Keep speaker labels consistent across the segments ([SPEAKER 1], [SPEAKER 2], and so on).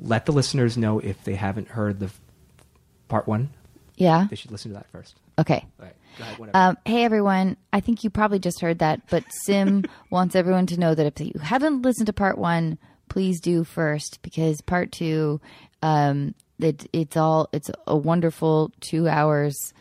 [SPEAKER 1] let the listeners know if they haven't heard the f- part one.
[SPEAKER 2] Yeah.
[SPEAKER 1] They should listen to that first.
[SPEAKER 2] Okay.
[SPEAKER 1] All right. Ahead.
[SPEAKER 2] Um, hey everyone, I think you probably just heard that, but Sim wants everyone to know that if you haven't listened to part one, please do first because part two, um, it, it's all it's a wonderful two hours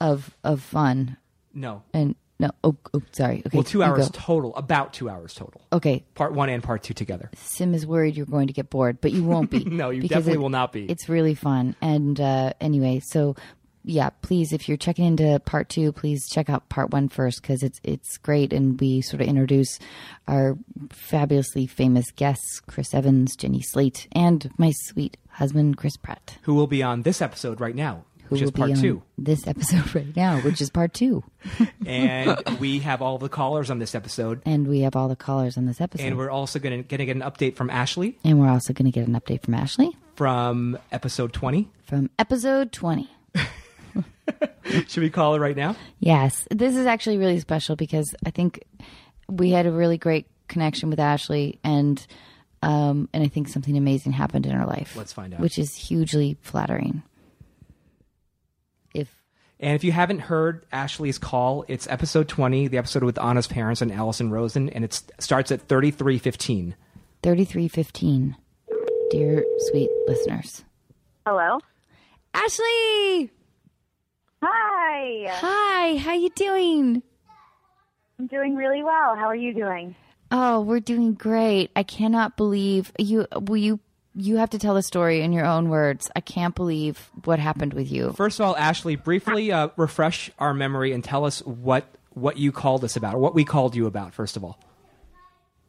[SPEAKER 2] of of fun
[SPEAKER 1] no.
[SPEAKER 2] and no oh, oh sorry okay
[SPEAKER 1] Well, two hours total. About two hours total.
[SPEAKER 2] okay
[SPEAKER 1] Part one and part two together.
[SPEAKER 2] Sim is worried you're going to get bored, but you won't be.
[SPEAKER 1] No, you definitely will not be.
[SPEAKER 2] It's really fun. And uh, anyway, so yeah, please, if you're checking into part two, please check out part one first because it's it's great, and we sort of introduce our fabulously famous guests, Chris Evans, Jenny Slate, and my sweet husband, Chris Pratt,
[SPEAKER 1] Who will be on this episode right now, which
[SPEAKER 2] will
[SPEAKER 1] is part
[SPEAKER 2] be on
[SPEAKER 1] two.
[SPEAKER 2] this episode right now, which is part two.
[SPEAKER 1] and we have all the callers on this episode.
[SPEAKER 2] And we have all the callers on this episode.
[SPEAKER 1] And we're also going to get an update from Ashley
[SPEAKER 2] and we're also going to get an update from Ashley
[SPEAKER 1] from episode 20.
[SPEAKER 2] from episode 20.
[SPEAKER 1] Should we call her right now?
[SPEAKER 2] Yes, this is actually really special because I think we had a really great connection with Ashley, and um, and I think something amazing happened in her life.
[SPEAKER 1] Let's find out.
[SPEAKER 2] which is hugely flattering. If
[SPEAKER 1] And if you haven't heard Ashley's call, it's episode 20, the episode with Anna's parents and Allison Rosen, and it starts at 3315.
[SPEAKER 2] thirty three fifteen, dear sweet listeners,
[SPEAKER 3] Hello.
[SPEAKER 2] Ashley,
[SPEAKER 3] Hi.
[SPEAKER 2] hi, how you doing?
[SPEAKER 3] I'm doing really well. How are you doing?
[SPEAKER 2] Oh, we're doing great. I cannot believe you. Will you? You have to tell the story in your own words. I can't believe what happened with you.
[SPEAKER 1] First of all, Ashley, briefly uh, refresh our memory and tell us what, what you called us about, or what we called you about, first of all.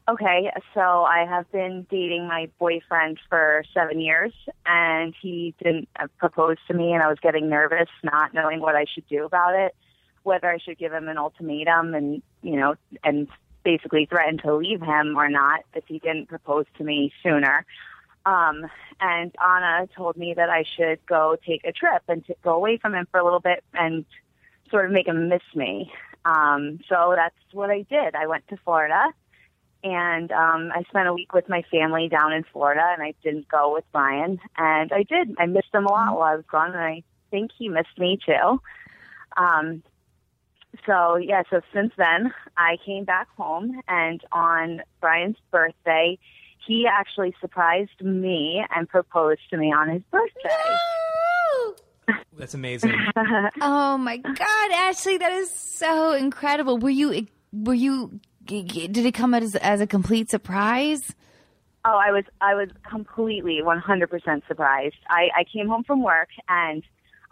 [SPEAKER 3] Okay, so I have been dating my boyfriend for seven years, and he didn't uh, propose to me, and I was getting nervous, not knowing what I should do about it, whether I should give him an ultimatum and, you know, and basically threaten to leave him or not if he didn't propose to me sooner. Um, and Anna told me that I should go take a trip and to go away from him for a little bit and sort of make him miss me. Um, so that's what I did. I went to Florida and um, I spent a week with my family down in Florida, and I didn't go with Brian. And I did. I missed him a lot while I was gone, and I think he missed me too. Um, so yeah, so since then, I came back home, and on Brian's birthday, he actually surprised me and proposed to me on his birthday.
[SPEAKER 1] That's amazing.
[SPEAKER 2] Oh my God, Ashley, that is so incredible. Were you? Were you? Did it come as as a complete surprise?
[SPEAKER 3] Oh, I was I was completely 100% surprised. I, I came home from work and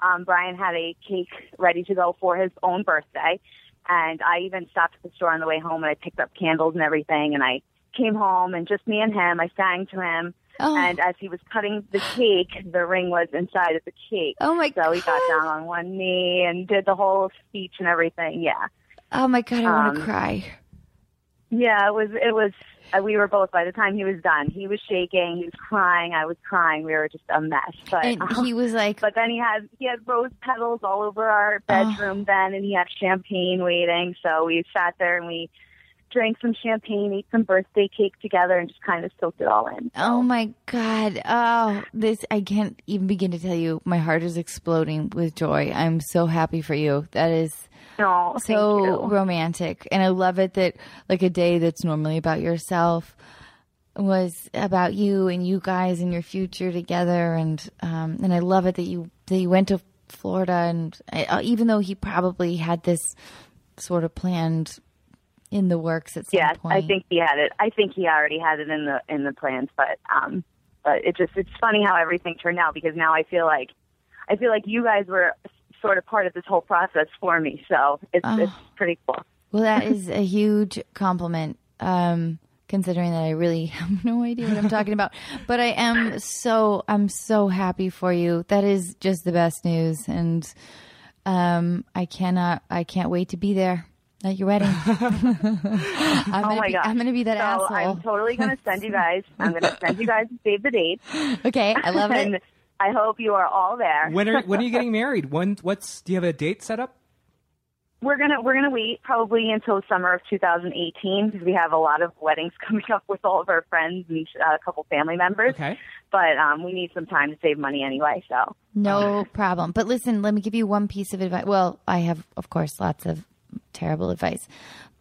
[SPEAKER 3] um, Brian had a cake ready to go for his own birthday, and I even stopped at the store on the way home and I picked up candles and everything. And I came home and just me and him. I sang to him,
[SPEAKER 2] Oh.
[SPEAKER 3] and as he was cutting the cake, the ring was inside of the cake.
[SPEAKER 2] Oh my
[SPEAKER 3] So he got down on one knee and did the whole speech and everything. Yeah.
[SPEAKER 2] Oh my God, I want to
[SPEAKER 3] Um,
[SPEAKER 2] cry.
[SPEAKER 3] Yeah, it was. It was. Uh, we were both. By the time he was done, he was shaking. He was crying. I was crying. We were just a mess. But
[SPEAKER 2] And he was like,
[SPEAKER 3] but then he had he had rose petals all over our bedroom then, and he had champagne waiting. So we sat there and we drank some champagne, ate some birthday cake together, and just kind of soaked it all in.
[SPEAKER 2] Oh my god. Oh, this I can't even begin to tell you. My heart is exploding with joy. I'm so happy for you. That is
[SPEAKER 3] thank
[SPEAKER 2] so romantic. And I love it that like a day that's normally about yourself was about you and you guys and your future together and um and I love it that you that you went to Florida and uh, even though he probably had this sort of planned in the works at some
[SPEAKER 3] Yes,
[SPEAKER 2] point.
[SPEAKER 3] I think he had it. I think he already had it in the in the plans, but um, but it just it's funny how everything turned out because now I feel like I feel like you guys were sort of part of this whole process for me. So it's
[SPEAKER 2] Oh.
[SPEAKER 3] it's pretty cool.
[SPEAKER 2] Well, that is a huge compliment, um, considering that I really have no idea what I'm talking about. But I am so I'm so happy for you. That is just the best news, and um, I cannot I can't wait to be there at your wedding. I'm
[SPEAKER 3] Oh
[SPEAKER 2] gonna
[SPEAKER 3] my
[SPEAKER 2] be,
[SPEAKER 3] gosh!
[SPEAKER 2] I'm gonna be that
[SPEAKER 3] so
[SPEAKER 2] asshole.
[SPEAKER 3] I'm totally gonna send you guys. I'm gonna send you guys to save the date.
[SPEAKER 2] okay, I love
[SPEAKER 3] and
[SPEAKER 2] it.
[SPEAKER 3] I hope you are all there.
[SPEAKER 1] when are when are you getting married? When what's do you have a date set up?
[SPEAKER 3] We're gonna we're gonna wait probably until summer of 2018 because we have a lot of weddings coming up with all of our friends and uh, a couple family members.
[SPEAKER 1] Okay.
[SPEAKER 3] but um, we need some time to save money anyway. So
[SPEAKER 2] No problem. But listen, let me give you one piece of advice. Well, I have, of course, lots of terrible advice,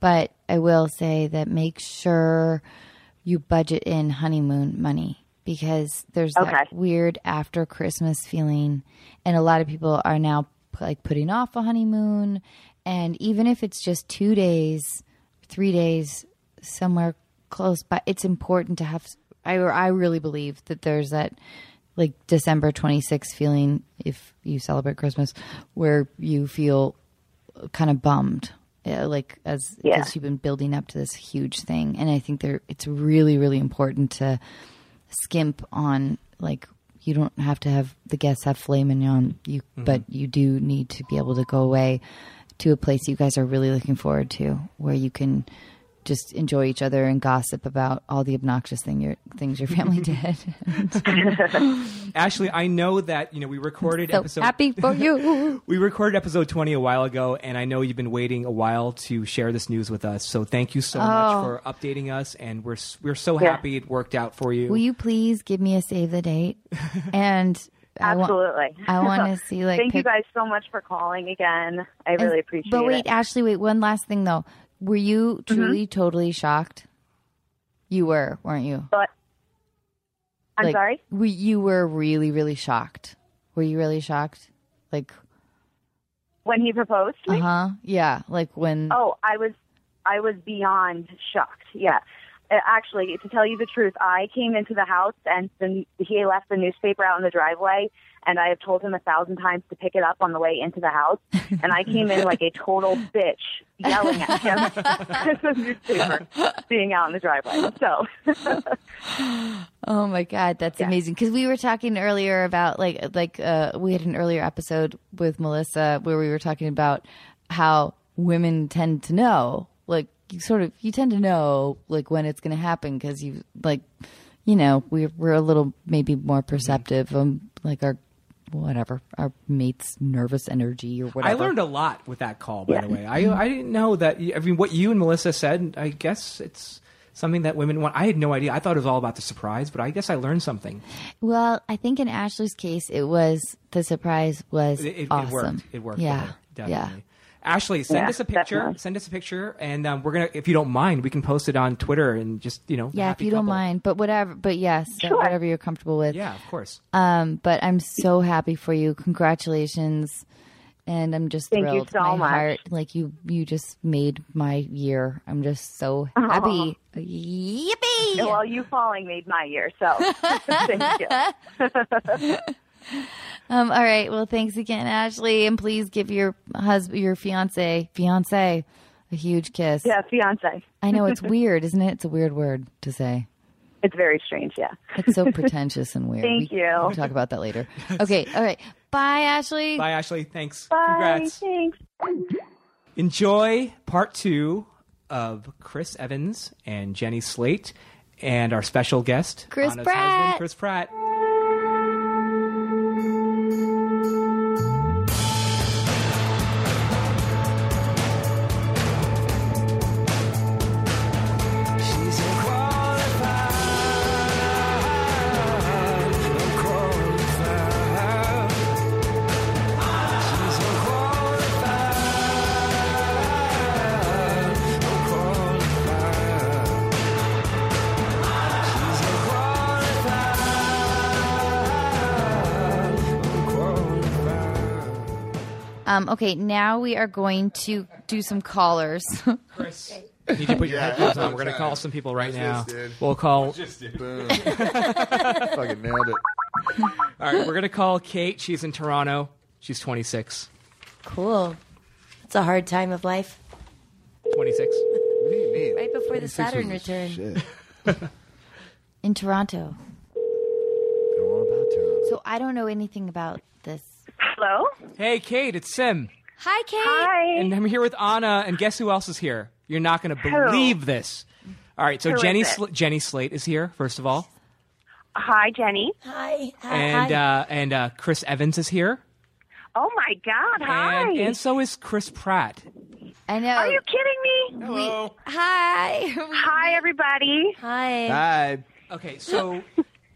[SPEAKER 2] but I will say that make sure you budget in honeymoon money because there's that weird after Christmas feeling, and a lot of people are now like putting off a honeymoon, and even if it's just two days, three days, somewhere close by, it's important to have. I I really believe that there's that like December 26th feeling if you celebrate Christmas where you feel kind of bummed uh, like as
[SPEAKER 3] Yeah.
[SPEAKER 2] because you've been building up to this huge thing. And I think there it's really really important to skimp on like you don't have to have the guests have filet mignon. You but you do need to be able to go away to a place you guys are really looking forward to where you can just enjoy each other and gossip about all the obnoxious thing your things your family did.
[SPEAKER 1] Ashley, I know that you know we recorded
[SPEAKER 2] so
[SPEAKER 1] episode
[SPEAKER 2] happy for you.
[SPEAKER 1] we recorded episode 20 a while ago and I know you've been waiting a while to share this news with us. So thank you so
[SPEAKER 2] Oh.
[SPEAKER 1] much for updating us and we're we're so
[SPEAKER 3] Yeah.
[SPEAKER 1] happy it worked out for you.
[SPEAKER 2] Will you please give me a save the date? And I want
[SPEAKER 3] absolutely,
[SPEAKER 2] I want to see like
[SPEAKER 3] Thank you guys so much for calling again. I
[SPEAKER 2] and-
[SPEAKER 3] really appreciate it.
[SPEAKER 2] But wait,
[SPEAKER 3] it.
[SPEAKER 2] Ashley, wait. One last thing though. Were you
[SPEAKER 3] Mm-hmm.
[SPEAKER 2] truly totally shocked? You were, weren't you?
[SPEAKER 3] But I'm
[SPEAKER 2] Like,
[SPEAKER 3] sorry.
[SPEAKER 2] You were really, really shocked. Were you really shocked? Like,
[SPEAKER 3] When he proposed
[SPEAKER 2] uh huh. Yeah. Like when.
[SPEAKER 3] oh, I was, I was beyond shocked. Yeah. Uh, Actually, to tell you the truth, I came into the house and the, he left the newspaper out in the driveway, and I have told him a thousand times to pick it up on the way into the house. And I came in like a total bitch, yelling at him because the newspaper being out in the driveway. So,
[SPEAKER 2] Oh my god, that's
[SPEAKER 3] Yeah.
[SPEAKER 2] amazing. Because we were talking earlier about like like uh, we had an earlier episode with Melissa where we were talking about how women tend to know, you sort of you tend to know like when it's going to happen because you like you know we're we're a little maybe more perceptive um like our whatever our mate's nervous energy or whatever.
[SPEAKER 1] I learned a lot with that call, by the way. I I didn't know that. I mean, what you and Melissa said. I guess it's something that women want. I had no idea. I thought it was all about the surprise, but I guess I learned something.
[SPEAKER 2] Well, I think in Ashley's case, it was the surprise was
[SPEAKER 1] It, it,
[SPEAKER 2] awesome.
[SPEAKER 1] it worked. It worked.
[SPEAKER 2] Yeah,
[SPEAKER 1] her,
[SPEAKER 2] yeah.
[SPEAKER 1] Ashley, send
[SPEAKER 3] Yeah,
[SPEAKER 1] us a picture.
[SPEAKER 3] definitely.
[SPEAKER 1] Send us a picture, and um, we're gonna, if you don't mind, we can post it on Twitter and just you know.
[SPEAKER 2] Yeah, if
[SPEAKER 1] happy
[SPEAKER 2] you don't mind, but whatever. But yes,
[SPEAKER 3] Sure.
[SPEAKER 2] whatever you're comfortable with.
[SPEAKER 1] Yeah, of course.
[SPEAKER 2] Um, but I'm so happy for you. Congratulations, and I'm just
[SPEAKER 3] Thank you so
[SPEAKER 2] my
[SPEAKER 3] much.
[SPEAKER 2] heart, like you, you just made my year. I'm just so happy. Yippee!
[SPEAKER 3] well, you falling made my year. So, thank you.
[SPEAKER 2] Um, all right. Well, thanks again, Ashley, and please give your husband, your fiance, fiance, a huge kiss.
[SPEAKER 3] Yeah, fiance.
[SPEAKER 2] I know it's weird, isn't it? It's a weird word to say.
[SPEAKER 3] It's very strange. Yeah.
[SPEAKER 2] It's so pretentious and weird.
[SPEAKER 3] Thank
[SPEAKER 2] we,
[SPEAKER 3] you.
[SPEAKER 2] We'll talk about that later. Okay. All right. Bye, Ashley.
[SPEAKER 1] Bye, Ashley. Thanks.
[SPEAKER 3] Bye.
[SPEAKER 1] Congrats.
[SPEAKER 3] Thanks.
[SPEAKER 1] Enjoy part two of Chris Evans and Jenny Slate, and our special guest,
[SPEAKER 2] Chris
[SPEAKER 1] Anna's
[SPEAKER 2] Pratt.
[SPEAKER 1] husband, Chris Pratt.
[SPEAKER 2] Um, okay. Now we are going to do some callers.
[SPEAKER 1] Chris, you need to put your
[SPEAKER 4] Yeah,
[SPEAKER 1] headphones on. We're going to call some people right now.
[SPEAKER 4] just did.
[SPEAKER 1] We'll call.
[SPEAKER 4] Boom. Fucking nailed it.
[SPEAKER 1] All right, we're going to call Kate. She's in Toronto. She's 26.
[SPEAKER 5] Cool. It's a hard time of life.
[SPEAKER 1] 26.
[SPEAKER 4] What do you mean?
[SPEAKER 5] Right before the
[SPEAKER 4] 26
[SPEAKER 5] Saturn
[SPEAKER 4] was
[SPEAKER 5] return.
[SPEAKER 4] Shit.
[SPEAKER 2] in Toronto.
[SPEAKER 4] All about Toronto.
[SPEAKER 2] So I don't know anything about this.
[SPEAKER 3] Hello.
[SPEAKER 1] Hey, Kate, it's Sim.
[SPEAKER 2] Hi, Kate.
[SPEAKER 3] Hi.
[SPEAKER 1] And I'm here with Anna, and guess who else is here? You're not going to believe this. All right, so
[SPEAKER 3] Who is
[SPEAKER 1] Jenny
[SPEAKER 3] it?
[SPEAKER 1] Sl- Jenny Slate is here first of all,
[SPEAKER 3] Hi, Jenny.
[SPEAKER 5] Hi. Hi.
[SPEAKER 1] and
[SPEAKER 5] hi.
[SPEAKER 1] uh, and uh, Chris Evans is here,
[SPEAKER 3] Oh my God. Hi.
[SPEAKER 1] and and so is Chris Pratt.
[SPEAKER 2] I know.
[SPEAKER 3] Are you kidding me?
[SPEAKER 4] Hello.
[SPEAKER 2] Hi.
[SPEAKER 3] Hi, everybody.
[SPEAKER 5] Hi.
[SPEAKER 4] Hi.
[SPEAKER 1] Okay, so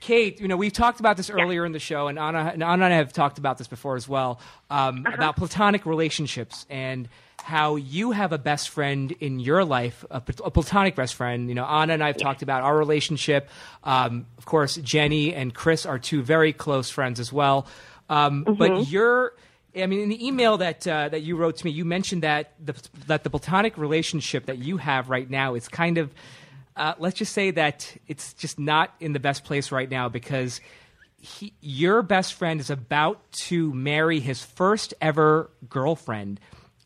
[SPEAKER 1] Kate, you know, we've talked about this earlier in the show, and Anna, and Anna and I have talked about this before as well um,
[SPEAKER 6] Uh-huh.
[SPEAKER 1] about platonic relationships and how you have a best friend in your life, a, a platonic best friend. You know, Anna and I have talked about our relationship. Um, of course, Jenny and Chris are two very close friends as well. Um,
[SPEAKER 6] Mm-hmm.
[SPEAKER 1] But you're. I mean, in the email that uh, that you wrote to me, you mentioned that the that the platonic relationship that you have right now is kind of uh, let's just say that it's just not in the best place right now because he, your best friend is about to marry his first ever girlfriend,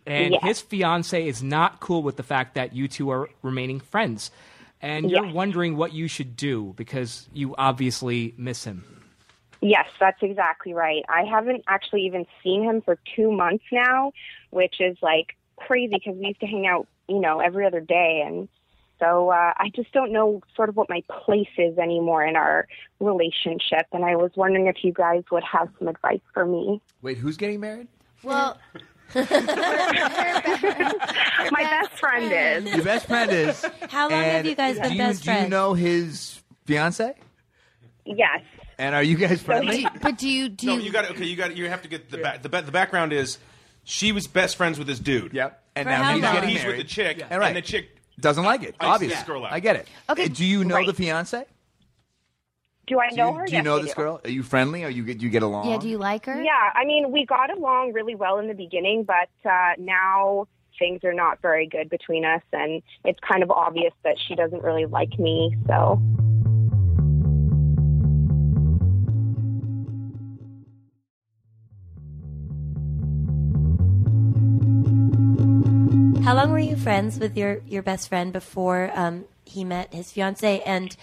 [SPEAKER 1] and
[SPEAKER 6] Yes.
[SPEAKER 1] his fiance is not cool with the fact that you two are remaining friends, and you're wondering what you should do because you obviously miss him.
[SPEAKER 6] Yes, that's exactly right. I haven't actually even seen him for two months now, which is like crazy because we used to hang out, you know, every other day. And so uh, I just don't know sort of what my place is anymore in our relationship. And I was wondering if you guys would have some advice for me.
[SPEAKER 4] Wait, who's getting married?
[SPEAKER 2] Well,
[SPEAKER 6] My best friend is.
[SPEAKER 4] Your best friend is.
[SPEAKER 5] How long have you guys been
[SPEAKER 4] do
[SPEAKER 5] best friends?
[SPEAKER 4] Do you know his fiance?
[SPEAKER 6] Yes.
[SPEAKER 4] And are you guys friendly?
[SPEAKER 2] but do you do
[SPEAKER 7] No,
[SPEAKER 2] you,
[SPEAKER 7] you got okay. You got you have to get the back. The, ba- the background is she was best friends with this dude.
[SPEAKER 4] Yep. And
[SPEAKER 5] For
[SPEAKER 4] now he's getting
[SPEAKER 7] He's with the chick,
[SPEAKER 4] And right.
[SPEAKER 7] and the chick.
[SPEAKER 4] Doesn't like it.
[SPEAKER 7] I
[SPEAKER 4] Obviously,
[SPEAKER 7] this girl out.
[SPEAKER 4] I get it.
[SPEAKER 2] Okay.
[SPEAKER 4] Do you know
[SPEAKER 6] Right.
[SPEAKER 4] the fiance?
[SPEAKER 6] Do I
[SPEAKER 4] Do
[SPEAKER 6] know
[SPEAKER 4] you,
[SPEAKER 6] her?
[SPEAKER 4] do you
[SPEAKER 6] Yes,
[SPEAKER 4] know this
[SPEAKER 6] do.
[SPEAKER 4] girl? Are you friendly? Are you get you get along?
[SPEAKER 2] yeah? Do you like her?
[SPEAKER 6] Yeah, I mean, we got along really well in the beginning, but uh, now things are not very good between us, and it's kind of obvious that she doesn't really like me. So,
[SPEAKER 5] How long were you friends with your, your best friend before um, he met his fiance? And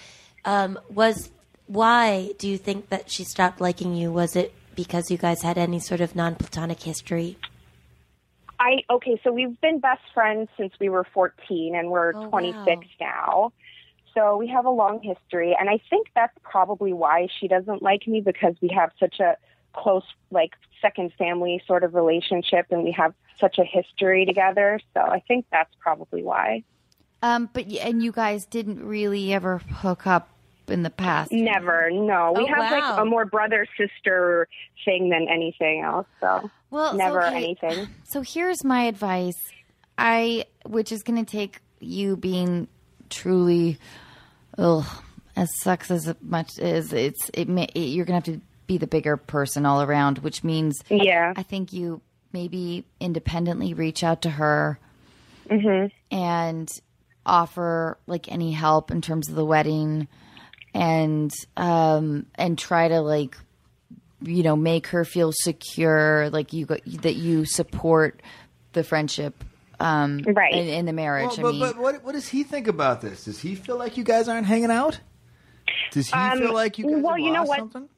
[SPEAKER 5] um, was why do you think that she stopped liking you? Was it because you guys had any sort of non platonic history?
[SPEAKER 6] I okay, so we've been best friends since we were 14, and we're
[SPEAKER 5] Oh,
[SPEAKER 6] 26
[SPEAKER 5] wow.
[SPEAKER 6] now. So we have a long history, and I think that's probably why she doesn't like me because we have such a close, like second family sort of relationship, and we have such a history together. So I think that's probably why.
[SPEAKER 2] Um, but and you guys didn't really ever hook up in the past.
[SPEAKER 6] Never, no. We
[SPEAKER 5] Oh,
[SPEAKER 6] have
[SPEAKER 5] wow.
[SPEAKER 6] like a more brother sister thing than anything else. So
[SPEAKER 2] Well,
[SPEAKER 6] never
[SPEAKER 2] okay,
[SPEAKER 6] anything.
[SPEAKER 2] So here's my advice. I, which is going to take you being truly, ugh, as sucks as much as it's, it, may, it you're going to have to be the bigger person all around, which means
[SPEAKER 6] Yeah.
[SPEAKER 2] I think you maybe independently reach out to her and offer like any help in terms of the wedding and um and try to like you know make her feel secure like you got that you support the friendship um
[SPEAKER 6] Right.
[SPEAKER 2] in, in the marriage
[SPEAKER 4] Well,
[SPEAKER 2] i
[SPEAKER 4] but,
[SPEAKER 2] mean
[SPEAKER 4] but what, what does he think about this? Does he feel like you guys aren't hanging out? Does he
[SPEAKER 6] Um,
[SPEAKER 4] feel like you guys
[SPEAKER 6] well,
[SPEAKER 4] have
[SPEAKER 6] you know what?
[SPEAKER 4] something?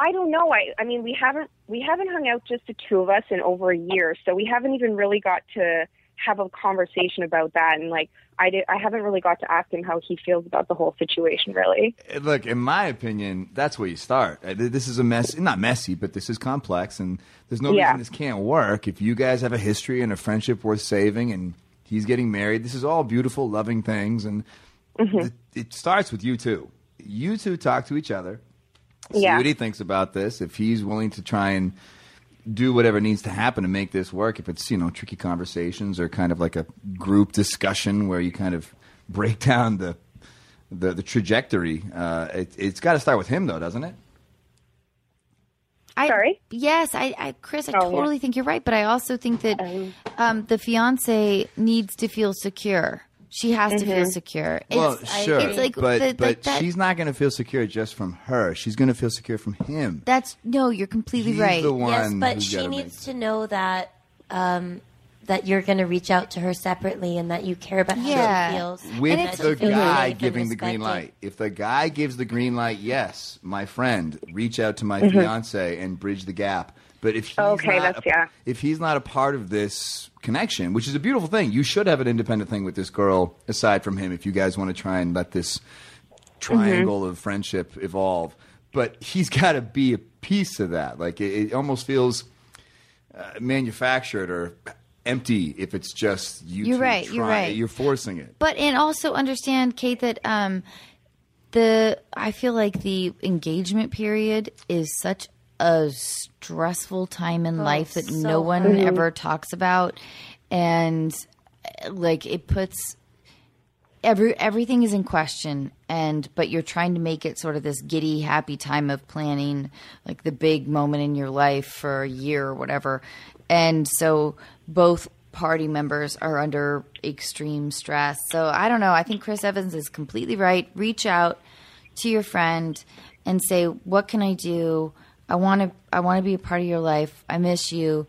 [SPEAKER 6] I don't know. I I mean, we haven't we haven't hung out just the two of us in over a year, so we haven't even really got to have a conversation about that. And like, I did, I haven't really got to ask him how he feels about the whole situation. Really,
[SPEAKER 4] Uh, Look, in my opinion, that's where you start. Uh, This is a mess, not messy, but this is complex, and there's no
[SPEAKER 6] Yeah.
[SPEAKER 4] reason this can't work. If you guys have a history and a friendship worth saving, and he's getting married, this is all beautiful, loving things, and
[SPEAKER 6] Mm-hmm.
[SPEAKER 4] it starts with you two. You two talk to each other, see
[SPEAKER 6] Yeah.
[SPEAKER 4] what he thinks about this. If he's willing to try and do whatever needs to happen to make this work. If it's you know tricky conversations or kind of like a group discussion where you kind of break down the the, the trajectory, uh, it, it's got to start with him though, doesn't it?
[SPEAKER 2] I,
[SPEAKER 6] Sorry?
[SPEAKER 2] Yes, I, I Chris, I
[SPEAKER 6] Oh, yeah.
[SPEAKER 2] totally think you're right, but I also think that um, the fiance needs to feel secure. She has to feel secure. It's,
[SPEAKER 4] well,
[SPEAKER 2] I-
[SPEAKER 4] sure,
[SPEAKER 2] it's like
[SPEAKER 4] but
[SPEAKER 2] the-
[SPEAKER 4] but
[SPEAKER 2] like that-
[SPEAKER 4] she's not going to feel secure just from her. She's going to feel secure from him.
[SPEAKER 2] That's no, you're completely
[SPEAKER 4] He's
[SPEAKER 2] right.
[SPEAKER 4] the one
[SPEAKER 5] yes, but
[SPEAKER 4] who's
[SPEAKER 5] she needs
[SPEAKER 4] make-
[SPEAKER 5] to know that um, that you're going to reach out to her separately and that you care about how she feels.
[SPEAKER 4] with
[SPEAKER 5] and
[SPEAKER 4] the guy
[SPEAKER 5] safe and
[SPEAKER 4] giving the green light. If the guy gives the green light, yes, my friend, reach out to my
[SPEAKER 6] Mm-hmm.
[SPEAKER 4] fiance and bridge the gap. But if he's
[SPEAKER 6] Okay,
[SPEAKER 4] not
[SPEAKER 6] that's-
[SPEAKER 4] a,
[SPEAKER 6] yeah.
[SPEAKER 4] if he's not a part of this connection, which is a beautiful thing, you should have an independent thing with this girl aside from him. If you guys want to try and let this triangle
[SPEAKER 6] Mm-hmm.
[SPEAKER 4] of friendship evolve, but he's got to be a piece of that. Like it, it almost feels uh, manufactured or empty if it's just you.
[SPEAKER 2] You're right, you're right.
[SPEAKER 4] You're forcing it.
[SPEAKER 2] But and also understand, Kate, that um, the I feel like the engagement period is such a stressful time in oh, life that
[SPEAKER 5] so
[SPEAKER 2] no one ever talks about. And like it puts every everything is in question. And but you're trying to make it sort of this giddy happy time of planning like the big moment in your life for a year or whatever. And so both party members are under extreme stress. So i don't know. I think chris evans is completely right. Reach out to your friend and say what can i do i want to i want to be a part of your life i miss you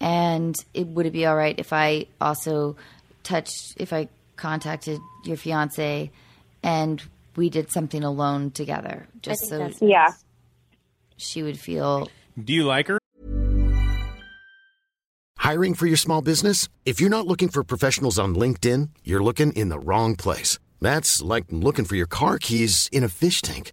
[SPEAKER 2] and it would it be all right if i also touched if i contacted your fiance and we did something alone together just so
[SPEAKER 6] Yeah.
[SPEAKER 2] she would feel
[SPEAKER 7] Do you like her?
[SPEAKER 8] Hiring for your small business? If you're not looking for professionals on LinkedIn, you're looking in the wrong place. That's like looking for your car keys in a fish tank.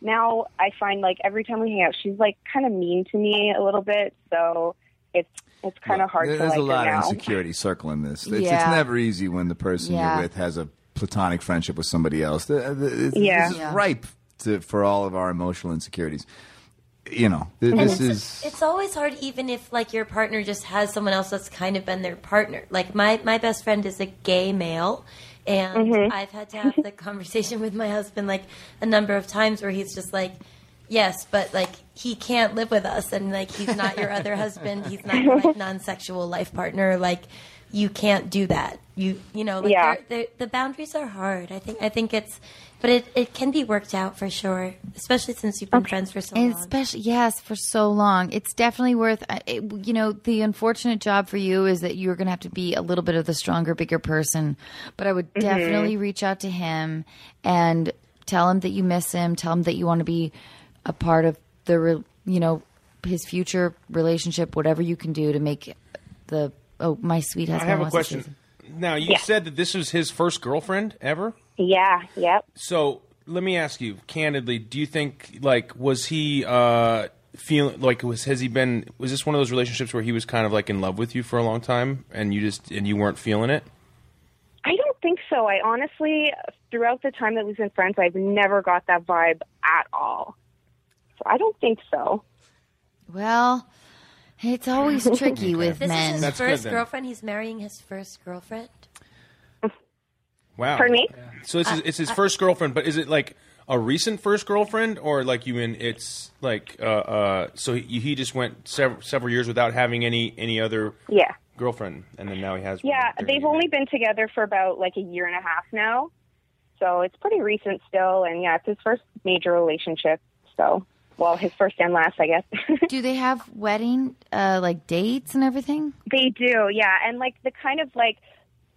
[SPEAKER 6] now I find like every time we hang out, she's like kind of mean to me a little bit. So it's it's kind of hard
[SPEAKER 4] There's
[SPEAKER 6] to like
[SPEAKER 4] a lot
[SPEAKER 6] her
[SPEAKER 4] of
[SPEAKER 6] now.
[SPEAKER 4] insecurity circling this. It's,
[SPEAKER 2] Yeah.
[SPEAKER 4] it's never easy when the person
[SPEAKER 2] Yeah.
[SPEAKER 4] you're with has a platonic friendship with somebody else. The- the- it's-
[SPEAKER 6] Yeah.
[SPEAKER 4] This is
[SPEAKER 2] Yeah.
[SPEAKER 4] ripe to, for all of our emotional insecurities. You know, th- this
[SPEAKER 5] it's,
[SPEAKER 4] is.
[SPEAKER 5] it's always hard even if like your partner just has someone else that's kind of been their partner like my my best friend is a gay male and mm-hmm. i've had to have the conversation with my husband like a number of times where he's just like yes but like he can't live with us. And like he's not your other husband. He's not your like non-sexual life partner. Like you can't do that. You you know like
[SPEAKER 6] Yeah.
[SPEAKER 5] they're- they're- the boundaries are hard. I think i think it's but it, it can be worked out for sure especially since you've been friends for so
[SPEAKER 2] And
[SPEAKER 5] long
[SPEAKER 2] especially, yes, for so long. It's definitely worth, uh, it, you know, the unfortunate job for you is that you're going to have to be a little bit of the stronger, bigger person. But I would definitely reach out to him and tell him that you miss him, tell him that you want to be a part of the, re, you know, his future relationship, whatever you can do to make the, oh, my sweet husband.
[SPEAKER 7] I
[SPEAKER 2] husband
[SPEAKER 7] have a
[SPEAKER 2] wants to say
[SPEAKER 7] question. Now, you
[SPEAKER 6] Yeah.
[SPEAKER 7] said that this was his first girlfriend ever.
[SPEAKER 6] Yeah. Yep.
[SPEAKER 7] So let me ask you candidly: Do you think like was he uh, feeling like was has he been was this one of those relationships where he was kind of like in love with you for a long time and you just and you weren't feeling it?
[SPEAKER 6] I don't think so. I honestly, throughout the time that we've been friends, I've never got that vibe at all. So I don't think so.
[SPEAKER 2] Well, it's always tricky with
[SPEAKER 5] This
[SPEAKER 2] men.
[SPEAKER 5] is his
[SPEAKER 7] That's good
[SPEAKER 5] first
[SPEAKER 7] then.
[SPEAKER 5] girlfriend. He's marrying his first girlfriend.
[SPEAKER 7] Wow.
[SPEAKER 6] Pardon me?
[SPEAKER 7] So this is it's his first girlfriend, but is it like a recent first girlfriend or like you mean it's like uh uh so he, he just went several several years without having any any other
[SPEAKER 6] Yeah.
[SPEAKER 7] girlfriend and then now he has.
[SPEAKER 6] Yeah,
[SPEAKER 7] They're
[SPEAKER 6] they've only been together for about like a year and a half now. So it's pretty recent still. And yeah, it's his first major relationship. So, well, his first and last, I guess.
[SPEAKER 2] Do they have wedding, uh, like dates and everything?
[SPEAKER 6] they do, yeah. And like the kind of like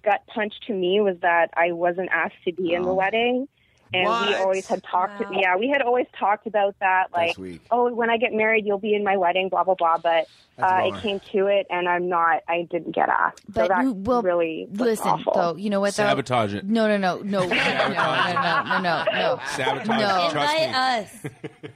[SPEAKER 6] gut punch to me was that I wasn't asked to be in the wedding. And we always had talked,
[SPEAKER 5] Wow.
[SPEAKER 6] yeah, we had always talked about that, like, oh, when I get married, you'll be in my wedding, blah blah blah. But uh, it came to it, and I'm not, I didn't get asked. so
[SPEAKER 2] But
[SPEAKER 6] that
[SPEAKER 2] you- well,
[SPEAKER 6] really was
[SPEAKER 2] listen
[SPEAKER 6] awful.
[SPEAKER 2] though. You know what? Though?
[SPEAKER 7] Sabotage it.
[SPEAKER 2] No, no, no, no, no, no, no, no, no, no.
[SPEAKER 7] Sabotage.
[SPEAKER 2] No.
[SPEAKER 7] it, Trust
[SPEAKER 5] Invite
[SPEAKER 7] me.
[SPEAKER 5] us.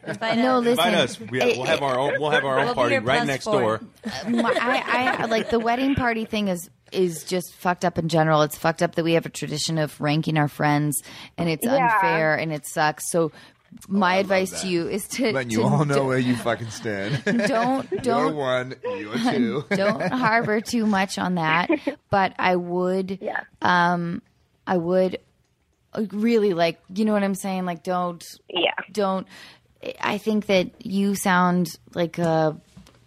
[SPEAKER 5] Invite
[SPEAKER 2] No,
[SPEAKER 5] us.
[SPEAKER 2] listen.
[SPEAKER 7] Invite us. We we'll have our own. We'll have our own
[SPEAKER 5] We'll
[SPEAKER 7] party right next
[SPEAKER 5] four.
[SPEAKER 7] door.
[SPEAKER 2] My, I, I like the wedding party thing is is just fucked up in general. It's fucked up that we have a tradition of ranking our friends, and it's
[SPEAKER 6] Yeah.
[SPEAKER 2] unfair and it sucks. So. My advice to you is to,
[SPEAKER 4] Letting
[SPEAKER 2] to
[SPEAKER 4] you all know
[SPEAKER 2] don't-
[SPEAKER 4] where you fucking stand.
[SPEAKER 2] don't
[SPEAKER 4] You're
[SPEAKER 2] don't
[SPEAKER 4] one, you're two.
[SPEAKER 2] don't harbor too much on that. But I would,
[SPEAKER 6] Yeah.
[SPEAKER 2] um, I would really like, you know what I'm saying? Like, don't,
[SPEAKER 6] Yeah.
[SPEAKER 2] don't. I think that you sound like a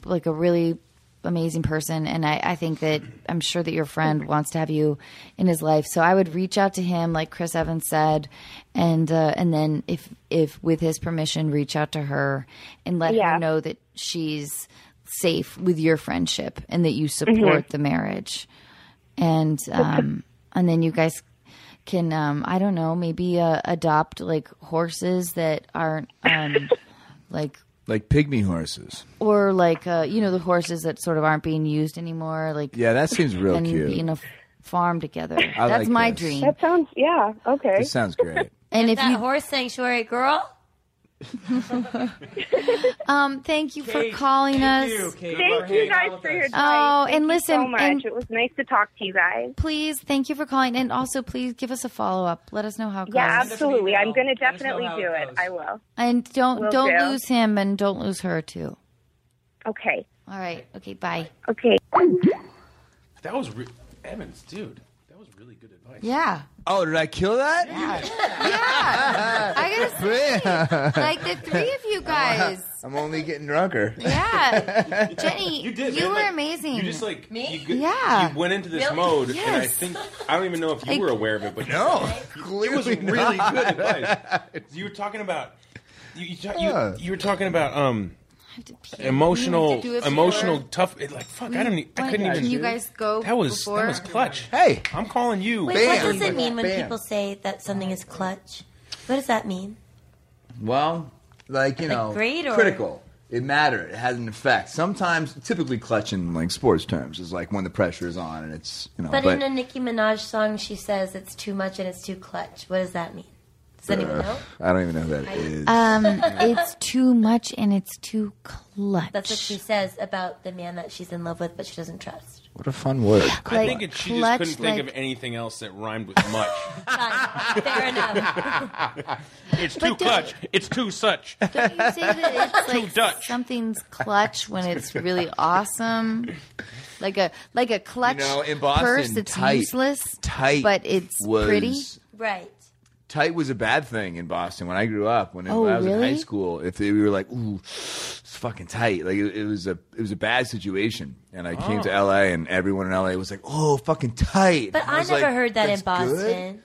[SPEAKER 2] like a really amazing person, and I, I think that I'm sure that your friend wants to have you in his life. So I would reach out to him, like Chris Evans said, and uh, and then if if with his permission, reach out to her and let
[SPEAKER 6] Yeah.
[SPEAKER 2] her know that she's safe with your friendship and that you support the marriage, and um, and then you guys can um I don't know maybe uh, adopt like horses that aren't um like
[SPEAKER 4] Like pygmy horses.
[SPEAKER 2] or like uh you know the horses that sort of aren't being used anymore like
[SPEAKER 4] Yeah, that seems real
[SPEAKER 2] and
[SPEAKER 4] cute.
[SPEAKER 2] be in a f- farm together.
[SPEAKER 4] I
[SPEAKER 2] That's
[SPEAKER 4] like
[SPEAKER 2] my
[SPEAKER 4] this.
[SPEAKER 2] dream.
[SPEAKER 9] That sounds yeah okay.
[SPEAKER 4] This sounds great.
[SPEAKER 2] And if
[SPEAKER 5] that
[SPEAKER 2] you
[SPEAKER 5] horse sanctuary girl.
[SPEAKER 2] um thank you for calling
[SPEAKER 1] thank
[SPEAKER 2] us.
[SPEAKER 1] you, Kate,
[SPEAKER 9] Thank you guys for your time.
[SPEAKER 2] Oh,
[SPEAKER 9] Thank
[SPEAKER 2] and listen,
[SPEAKER 9] so much.
[SPEAKER 2] and-
[SPEAKER 9] it was nice to talk to you guys.
[SPEAKER 2] Please, thank you for calling, and also please give us a follow up. Let us know how it goes.
[SPEAKER 9] Yeah,
[SPEAKER 1] us
[SPEAKER 9] absolutely. I'm going to
[SPEAKER 1] Let us know
[SPEAKER 9] definitely do
[SPEAKER 1] it
[SPEAKER 9] it. I will.
[SPEAKER 2] And don't
[SPEAKER 9] Will
[SPEAKER 2] don't
[SPEAKER 9] do.
[SPEAKER 2] lose him, and don't lose her too.
[SPEAKER 9] Okay.
[SPEAKER 2] All right. Okay. Bye.
[SPEAKER 9] Okay.
[SPEAKER 7] That was re- Evans, dude. That was really good advice.
[SPEAKER 2] Yeah.
[SPEAKER 4] Oh, did I kill that?
[SPEAKER 2] Yeah. I gotta say, like the three of you guys.
[SPEAKER 4] I'm only getting drunker.
[SPEAKER 2] Yeah. Jenny,
[SPEAKER 7] You did.
[SPEAKER 2] You
[SPEAKER 7] man.
[SPEAKER 2] were
[SPEAKER 7] Like,
[SPEAKER 2] amazing.
[SPEAKER 7] You just like
[SPEAKER 5] Me?
[SPEAKER 7] You, g-
[SPEAKER 2] Yeah.
[SPEAKER 7] You went into this
[SPEAKER 5] Really?
[SPEAKER 7] mode, and I
[SPEAKER 2] Yes.
[SPEAKER 7] think I don't even know if you
[SPEAKER 2] Like-
[SPEAKER 7] were aware of it, but
[SPEAKER 4] No,
[SPEAKER 7] it was really good advice. You were talking about. You, you, ta-
[SPEAKER 4] Yeah.
[SPEAKER 7] you, you were talking about um
[SPEAKER 2] I have to pee.
[SPEAKER 7] emotional
[SPEAKER 2] You do
[SPEAKER 7] emotional
[SPEAKER 2] before.
[SPEAKER 7] tough. It, like fuck, I don't. e- I
[SPEAKER 2] Why-
[SPEAKER 7] couldn't even.
[SPEAKER 2] Can you guys go
[SPEAKER 7] that was
[SPEAKER 2] before?
[SPEAKER 7] that was clutch.
[SPEAKER 4] Hey,
[SPEAKER 7] I'm calling you.
[SPEAKER 5] Wait,
[SPEAKER 4] Bam.
[SPEAKER 5] what does it mean when
[SPEAKER 4] Bam.
[SPEAKER 5] people say that something is clutch? What does that mean?
[SPEAKER 4] well, like you
[SPEAKER 5] Like
[SPEAKER 4] know,
[SPEAKER 5] great or-
[SPEAKER 4] critical. It mattered. It has an effect. Sometimes, typically, clutch in like sports terms is like when the pressure is on and it's you know.
[SPEAKER 5] But, in a Nicki Minaj song, she says it's too much and it's too clutch. What does that mean? Does anyone know?
[SPEAKER 4] I don't even know who that is.
[SPEAKER 2] Um, it's too much and it's too clutch.
[SPEAKER 5] That's what she says about the man that she's in love with, but she doesn't trust.
[SPEAKER 4] what a fun word.
[SPEAKER 7] I think it, she just couldn't think
[SPEAKER 2] like-
[SPEAKER 7] of anything else that rhymed with much.
[SPEAKER 5] Fine. Fair enough.
[SPEAKER 7] it's too
[SPEAKER 2] But don't-
[SPEAKER 7] clutch. It's too such.
[SPEAKER 2] Don't you say that it's like
[SPEAKER 7] Dutch.
[SPEAKER 2] something's clutch when it's really awesome? Like a like a clutch
[SPEAKER 4] You know, in Boston,
[SPEAKER 2] purse that's
[SPEAKER 4] tight-
[SPEAKER 2] useless,
[SPEAKER 4] Tight,
[SPEAKER 2] but it's
[SPEAKER 4] was,
[SPEAKER 2] pretty.
[SPEAKER 5] Right.
[SPEAKER 4] Tight was a bad thing in Boston when I grew up. When,
[SPEAKER 2] Oh,
[SPEAKER 4] when I was in high school, if they, we were like, "Ooh, it's fucking tight," like it, it was a it was a bad situation. And I came to oh. L.A. and everyone in L.A. was like, "Oh, fucking tight."
[SPEAKER 5] But
[SPEAKER 4] And
[SPEAKER 5] I,
[SPEAKER 4] was
[SPEAKER 5] never
[SPEAKER 4] like,
[SPEAKER 5] heard that in
[SPEAKER 4] "That's good?"
[SPEAKER 5] Boston.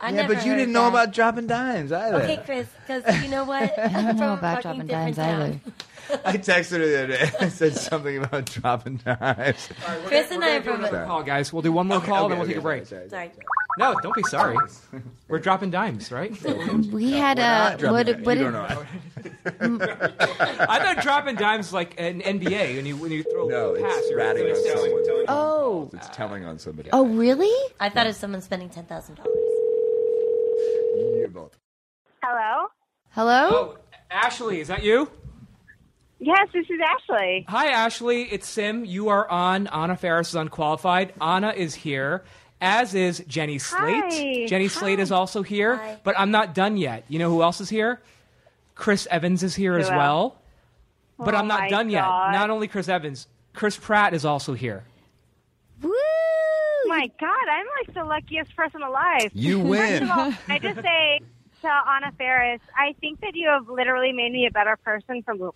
[SPEAKER 5] I
[SPEAKER 4] Yeah, but you didn't know
[SPEAKER 5] that.
[SPEAKER 4] about dropping dimes either.
[SPEAKER 5] Okay, Chris, because you know what?
[SPEAKER 2] I don't know about dropping dimes either.
[SPEAKER 4] I texted her the other day. I said something about dropping dimes.
[SPEAKER 5] Chris and I are from.
[SPEAKER 1] Another call, guys. We'll do one more call, then we'll take a break.
[SPEAKER 5] Sorry.
[SPEAKER 1] No, don't be sorry. We're dropping dimes, right?
[SPEAKER 2] We had
[SPEAKER 4] Not
[SPEAKER 2] a
[SPEAKER 4] dropping
[SPEAKER 2] what? what
[SPEAKER 4] you
[SPEAKER 2] did-
[SPEAKER 4] don't know.
[SPEAKER 1] I thought dropping dimes like an NBA when you when you throw
[SPEAKER 4] No,
[SPEAKER 1] a pass.
[SPEAKER 4] it's
[SPEAKER 1] or
[SPEAKER 4] ratting on someone.
[SPEAKER 2] Oh,
[SPEAKER 4] It's telling on somebody.
[SPEAKER 2] oh, really?
[SPEAKER 5] I thought it was someone spending ten thousand dollars.
[SPEAKER 4] You're both.
[SPEAKER 9] Hello.
[SPEAKER 2] Hello.
[SPEAKER 1] Oh, Ashley, is that you?
[SPEAKER 9] Yes, this is Ashley.
[SPEAKER 1] Hi, Ashley. It's Sim. You are on Anna Faris is unqualified. Anna is here, as is Jenny Slate.
[SPEAKER 9] Hi.
[SPEAKER 1] Jenny Slate is also here,
[SPEAKER 5] Hi.
[SPEAKER 1] but I'm not done yet. You know who else is here? Chris Evans is here as
[SPEAKER 9] else?
[SPEAKER 1] well. But
[SPEAKER 9] Oh
[SPEAKER 1] I'm not
[SPEAKER 9] my
[SPEAKER 1] done yet. Not only Chris Evans, Chris Pratt is also here.
[SPEAKER 2] Woo!
[SPEAKER 9] My God, I'm like the luckiest person alive.
[SPEAKER 4] You
[SPEAKER 9] First
[SPEAKER 4] win.
[SPEAKER 9] of all, I just say to Anna Faris, I think that you have literally made me a better person from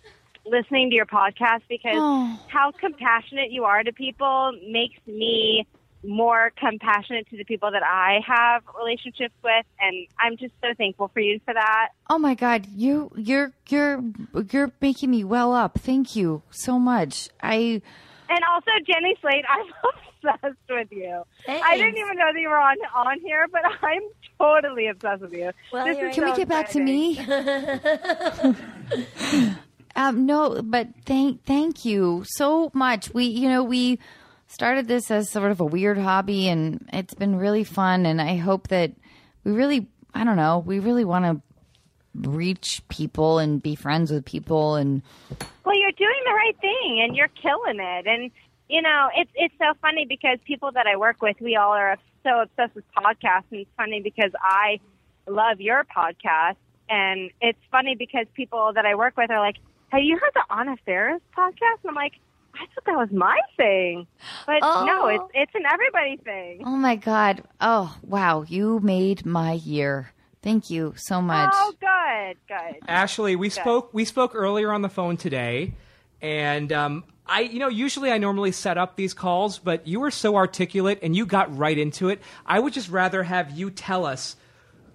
[SPEAKER 9] listening to your podcast because
[SPEAKER 2] Oh.
[SPEAKER 9] how compassionate you are to people makes me more compassionate to the people that I have relationships with, and I'm just so thankful for you for that.
[SPEAKER 2] Oh my God, you you're you're you're making me well up. Thank you so much. I
[SPEAKER 9] And also, Jenny Slate, I'm obsessed with you. I didn't even know that you were on on here, but I'm totally obsessed with you.
[SPEAKER 5] Well,
[SPEAKER 9] This
[SPEAKER 5] you're
[SPEAKER 9] is
[SPEAKER 2] can we
[SPEAKER 9] so
[SPEAKER 2] get back to me? um, no, but thank thank you so much. We you know we started this as sort of a weird hobby, and it's been really fun. And I hope that we really I don't know we really want to reach people and be friends with people and
[SPEAKER 9] Well, you're doing the right thing, and you're killing it. And you know, it's it's so funny because people that I work with, we all are so obsessed with podcasts, and it's funny because I love your podcast, and it's funny because people that I work with are like, "Have you heard the Anna Faris podcast?" And I'm like. I thought that was my thing, but no,
[SPEAKER 2] Oh.
[SPEAKER 9] it's it's an everybody thing.
[SPEAKER 2] oh my god oh wow you made my year. Thank you so much.
[SPEAKER 9] Oh, good, good.
[SPEAKER 1] Ashley, we spoke we spoke earlier on the phone today, and um, I you know usually I normally set up these calls, but you were so articulate and you got right into it. I would just rather have you tell us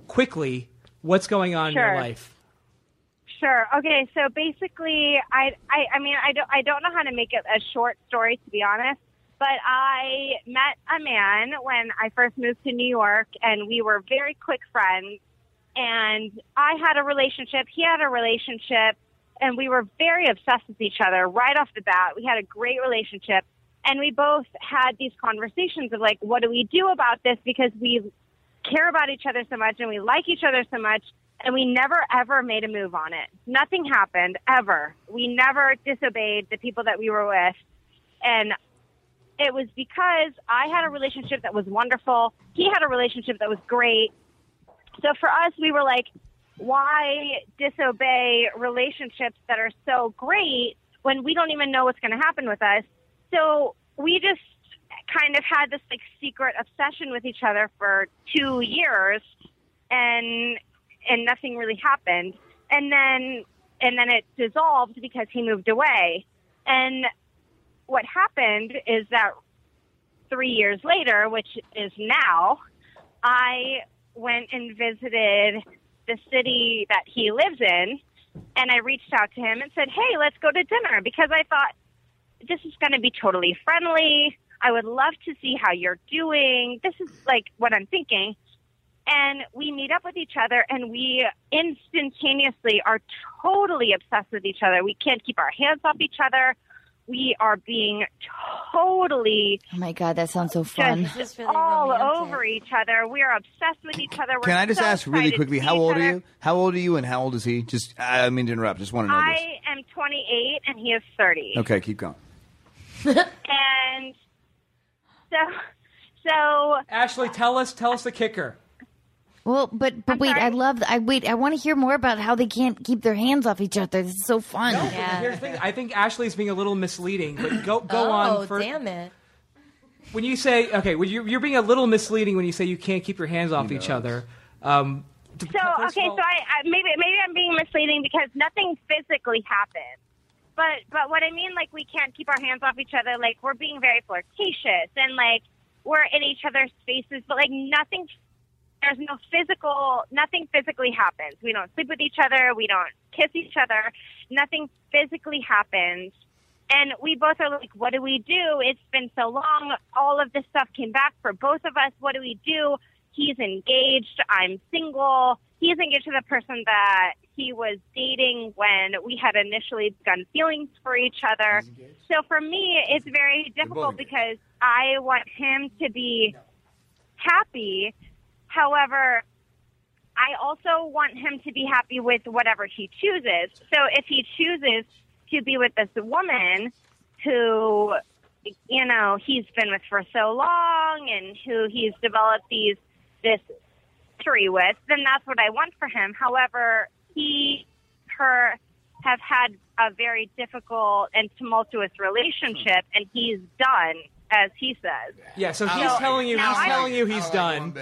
[SPEAKER 1] quickly what's going on in your life.
[SPEAKER 9] Sure. Okay. So basically, I, I, I mean, I don't, I don't know how to make it a short story, to be honest. But I met a man when I first moved to New York, and we were very quick friends. And I had a relationship, he had a relationship, and we were very obsessed with each other right off the bat. We had a great relationship. And we both had these conversations of like, what do we do about this? Because we care about each other so much and we like each other so much and we never ever made a move on it. Nothing happened ever. We never disobeyed the people that we were with. And it was because I had a relationship that was wonderful. He had a relationship that was great. So for us, we were like, why disobey relationships that are so great when we don't even know what's going to happen with us? So we just kind of had this like secret obsession with each other for two years and and nothing really happened and then and then it dissolved because he moved away and what happened is that three years later which is now i went and visited the city that he lives in and i reached out to him and said hey let's go to dinner because i thought this is going to be totally friendly. I would love to see how you're doing. This is like what I'm thinking. And we meet up with each other and we instantaneously are totally obsessed with each other. We can't keep our hands off each other. We are being totally
[SPEAKER 2] Oh my god, that sounds so fun.
[SPEAKER 9] just
[SPEAKER 5] This is really
[SPEAKER 9] all
[SPEAKER 5] romantic.
[SPEAKER 9] over each other. We are obsessed with each other. We're
[SPEAKER 4] Can I just
[SPEAKER 9] so
[SPEAKER 4] ask really quickly, how old are you? How old are you and how old is he? Just, I mean to interrupt. Just want to know this.
[SPEAKER 9] I am 28 and he is 30.
[SPEAKER 4] Okay, keep going.
[SPEAKER 9] And so, so
[SPEAKER 1] Ashley, tell us tell us the kicker.
[SPEAKER 2] Well, but but
[SPEAKER 9] I'm
[SPEAKER 2] wait,
[SPEAKER 9] sorry?
[SPEAKER 2] I love. I wait. I want to hear more about how they can't keep their hands off each other. This is so fun.
[SPEAKER 5] Yeah.
[SPEAKER 1] Here's the thing. I think Ashley's being a little misleading, but go go
[SPEAKER 5] oh,
[SPEAKER 1] on. For,
[SPEAKER 5] damn it.
[SPEAKER 1] When you say okay, well, you're, you're being a little misleading when you say you can't keep your hands off each other. Um,
[SPEAKER 9] So okay,
[SPEAKER 1] all-
[SPEAKER 9] so I, I maybe maybe I'm being misleading because nothing physically happened. But but what I mean, like we can't keep our hands off each other. Like we're being very flirtatious and like we're in each other's spaces, but like nothing. There's no physical. Nothing physically happens. We don't sleep with each other. We don't kiss each other. Nothing physically happens. And we both are like, what do we do? It's been so long. All of this stuff came back for both of us. What do we do? He's engaged. I'm single. He's engaged to the person that he was dating when we had initially begun feelings for each other. So for me, it's very difficult because I want him to be happy. However, I also want him to be happy with whatever he chooses. So if he chooses to be with this woman who, you know, he's been with for so long and who he's developed these this history with, then that's what I want for him. However, he, her have had a very difficult and tumultuous relationship, and he's done, as he says.
[SPEAKER 1] yeah. So he's
[SPEAKER 9] So-
[SPEAKER 1] telling you
[SPEAKER 9] now
[SPEAKER 1] he's
[SPEAKER 9] I-
[SPEAKER 1] telling you he's done.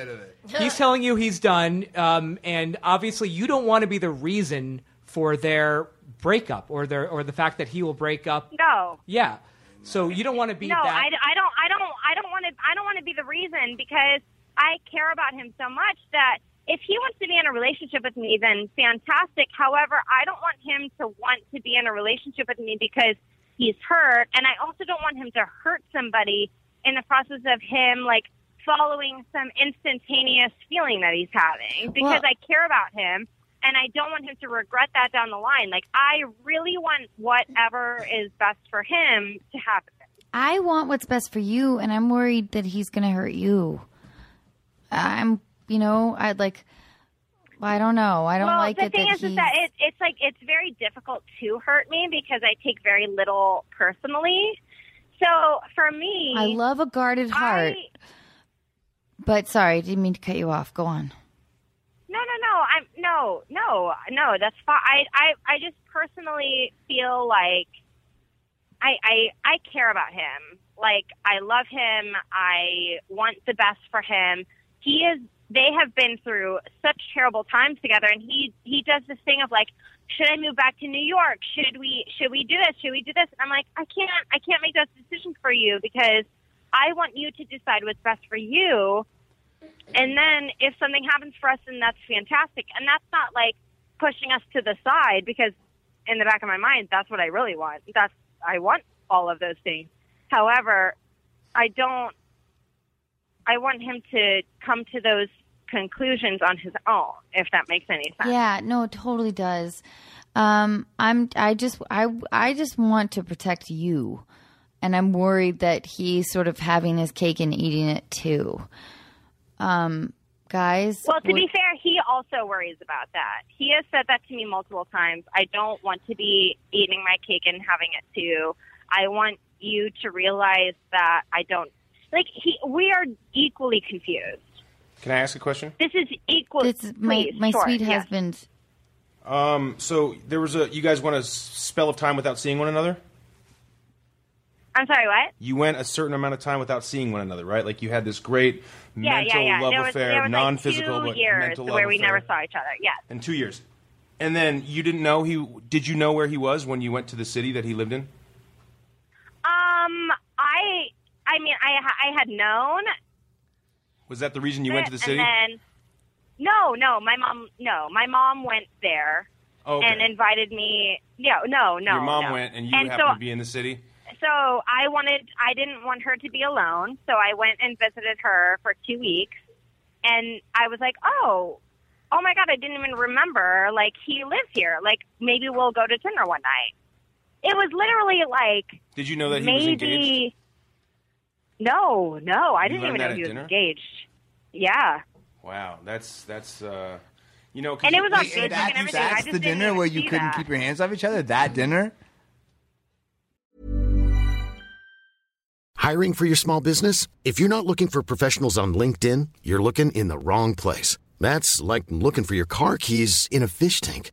[SPEAKER 1] He's telling you he's done, um, and obviously you don't want to be the reason for their breakup or their or the fact that he will break up.
[SPEAKER 9] No,
[SPEAKER 1] Yeah. So you don't want to be
[SPEAKER 9] no,
[SPEAKER 1] that.
[SPEAKER 9] I, I don't, I don't, I don't want to, I don't want to be the reason because I care about him so much that if he wants to be in a relationship with me, then fantastic. However, I don't want him to want to be in a relationship with me because he's hurt, and I also don't want him to hurt somebody in the process of him like following some instantaneous feeling that he's having because
[SPEAKER 2] Well-
[SPEAKER 9] I care about him. And I don't want him to regret that down the line. Like, I really want whatever is best for him to happen.
[SPEAKER 2] I want what's best for you, and I'm worried that he's going to hurt you. I'm, you know, I'd like. I don't know. I don't
[SPEAKER 9] well,
[SPEAKER 2] like
[SPEAKER 9] the
[SPEAKER 2] it
[SPEAKER 9] thing
[SPEAKER 2] that
[SPEAKER 9] is, is that it, it's like it's very difficult to hurt me because I take very little personally. So for me,
[SPEAKER 2] I love a guarded heart,
[SPEAKER 9] I-
[SPEAKER 2] but sorry, I didn't mean to cut you off. Go on.
[SPEAKER 9] no, no, no. I'm no, no, no. That's fine. I, I, I just personally feel like I, I, I care about him. Like I love him. I want the best for him. He is. They have been through such terrible times together, and he he does this thing of like, should I move back to New York? Should we should we do this? Should we do this? And I'm like, I can't. I can't make those decisions for you because I want you to decide what's best for you. And then if something happens for us, then that's fantastic. And that's not like pushing us to the side because in the back of my mind, that's what I really want. That's I want all of those things. However, I don't. I want him to come to those conclusions on his own, if that makes any sense.
[SPEAKER 2] Yeah, no, it totally does. Um, I'm. I just. I. I just want to protect you, and I'm worried that he's sort of having his cake and eating it too. Um, guys.
[SPEAKER 9] Well, to be fair, he also worries about that. He has said that to me multiple times. I don't want to be eating my cake and having it too. I want you to realize that I don't like he we are equally confused.
[SPEAKER 7] Can I ask a question?
[SPEAKER 9] This is equal
[SPEAKER 2] this is my
[SPEAKER 9] please,
[SPEAKER 2] my
[SPEAKER 9] sure,
[SPEAKER 2] sweet
[SPEAKER 9] yes.
[SPEAKER 2] husband.
[SPEAKER 7] Um, so there was a. You guys went a spell of time without seeing one another.
[SPEAKER 9] I'm sorry, what?
[SPEAKER 7] You went a certain amount of time without seeing one another, right? Like you had this great
[SPEAKER 9] Yeah,
[SPEAKER 7] mental
[SPEAKER 9] yeah, yeah.
[SPEAKER 7] love
[SPEAKER 9] there was,
[SPEAKER 7] affair,
[SPEAKER 9] there was
[SPEAKER 7] non-physical
[SPEAKER 9] like
[SPEAKER 7] but
[SPEAKER 9] two years
[SPEAKER 7] mental love
[SPEAKER 9] where we
[SPEAKER 7] affair.
[SPEAKER 9] never saw each other. Yes.
[SPEAKER 7] in two years. And then you didn't know he. Did you know where he was when you went to the city that he lived in?
[SPEAKER 9] Um, I, I mean, I, I had known.
[SPEAKER 7] Was that the reason you went to the city?
[SPEAKER 9] and then, no, no, my mom, no, my mom went there
[SPEAKER 7] Oh, okay.
[SPEAKER 9] and invited me. No, no, no.
[SPEAKER 7] Your mom
[SPEAKER 9] no.
[SPEAKER 7] went, and you
[SPEAKER 9] and
[SPEAKER 7] happened
[SPEAKER 9] so,
[SPEAKER 7] to be in the city.
[SPEAKER 9] So I wanted, I didn't want her to be alone, so I went and visited her for two weeks, and I was like, oh, oh my god, I didn't even remember. Like he lives here. Like maybe we'll go to dinner one night. It was literally like
[SPEAKER 7] Did you know that he was engaged?
[SPEAKER 9] Maybe. No, no, I
[SPEAKER 7] You
[SPEAKER 9] didn't even know
[SPEAKER 7] at
[SPEAKER 9] he was
[SPEAKER 7] dinner?
[SPEAKER 9] engaged. Yeah,
[SPEAKER 7] Wow, that's that's uh, you know,
[SPEAKER 9] and it
[SPEAKER 7] you-
[SPEAKER 9] was on
[SPEAKER 4] Wait,
[SPEAKER 9] Facebook and
[SPEAKER 4] that-
[SPEAKER 9] everything. I
[SPEAKER 4] that's
[SPEAKER 9] just
[SPEAKER 4] the dinner where you couldn't
[SPEAKER 9] that.
[SPEAKER 4] keep your hands off each other. That dinner.
[SPEAKER 8] Hiring for your small business? If you're not looking for professionals on LinkedIn, you're looking in the wrong place. That's like looking for your car keys in a fish tank.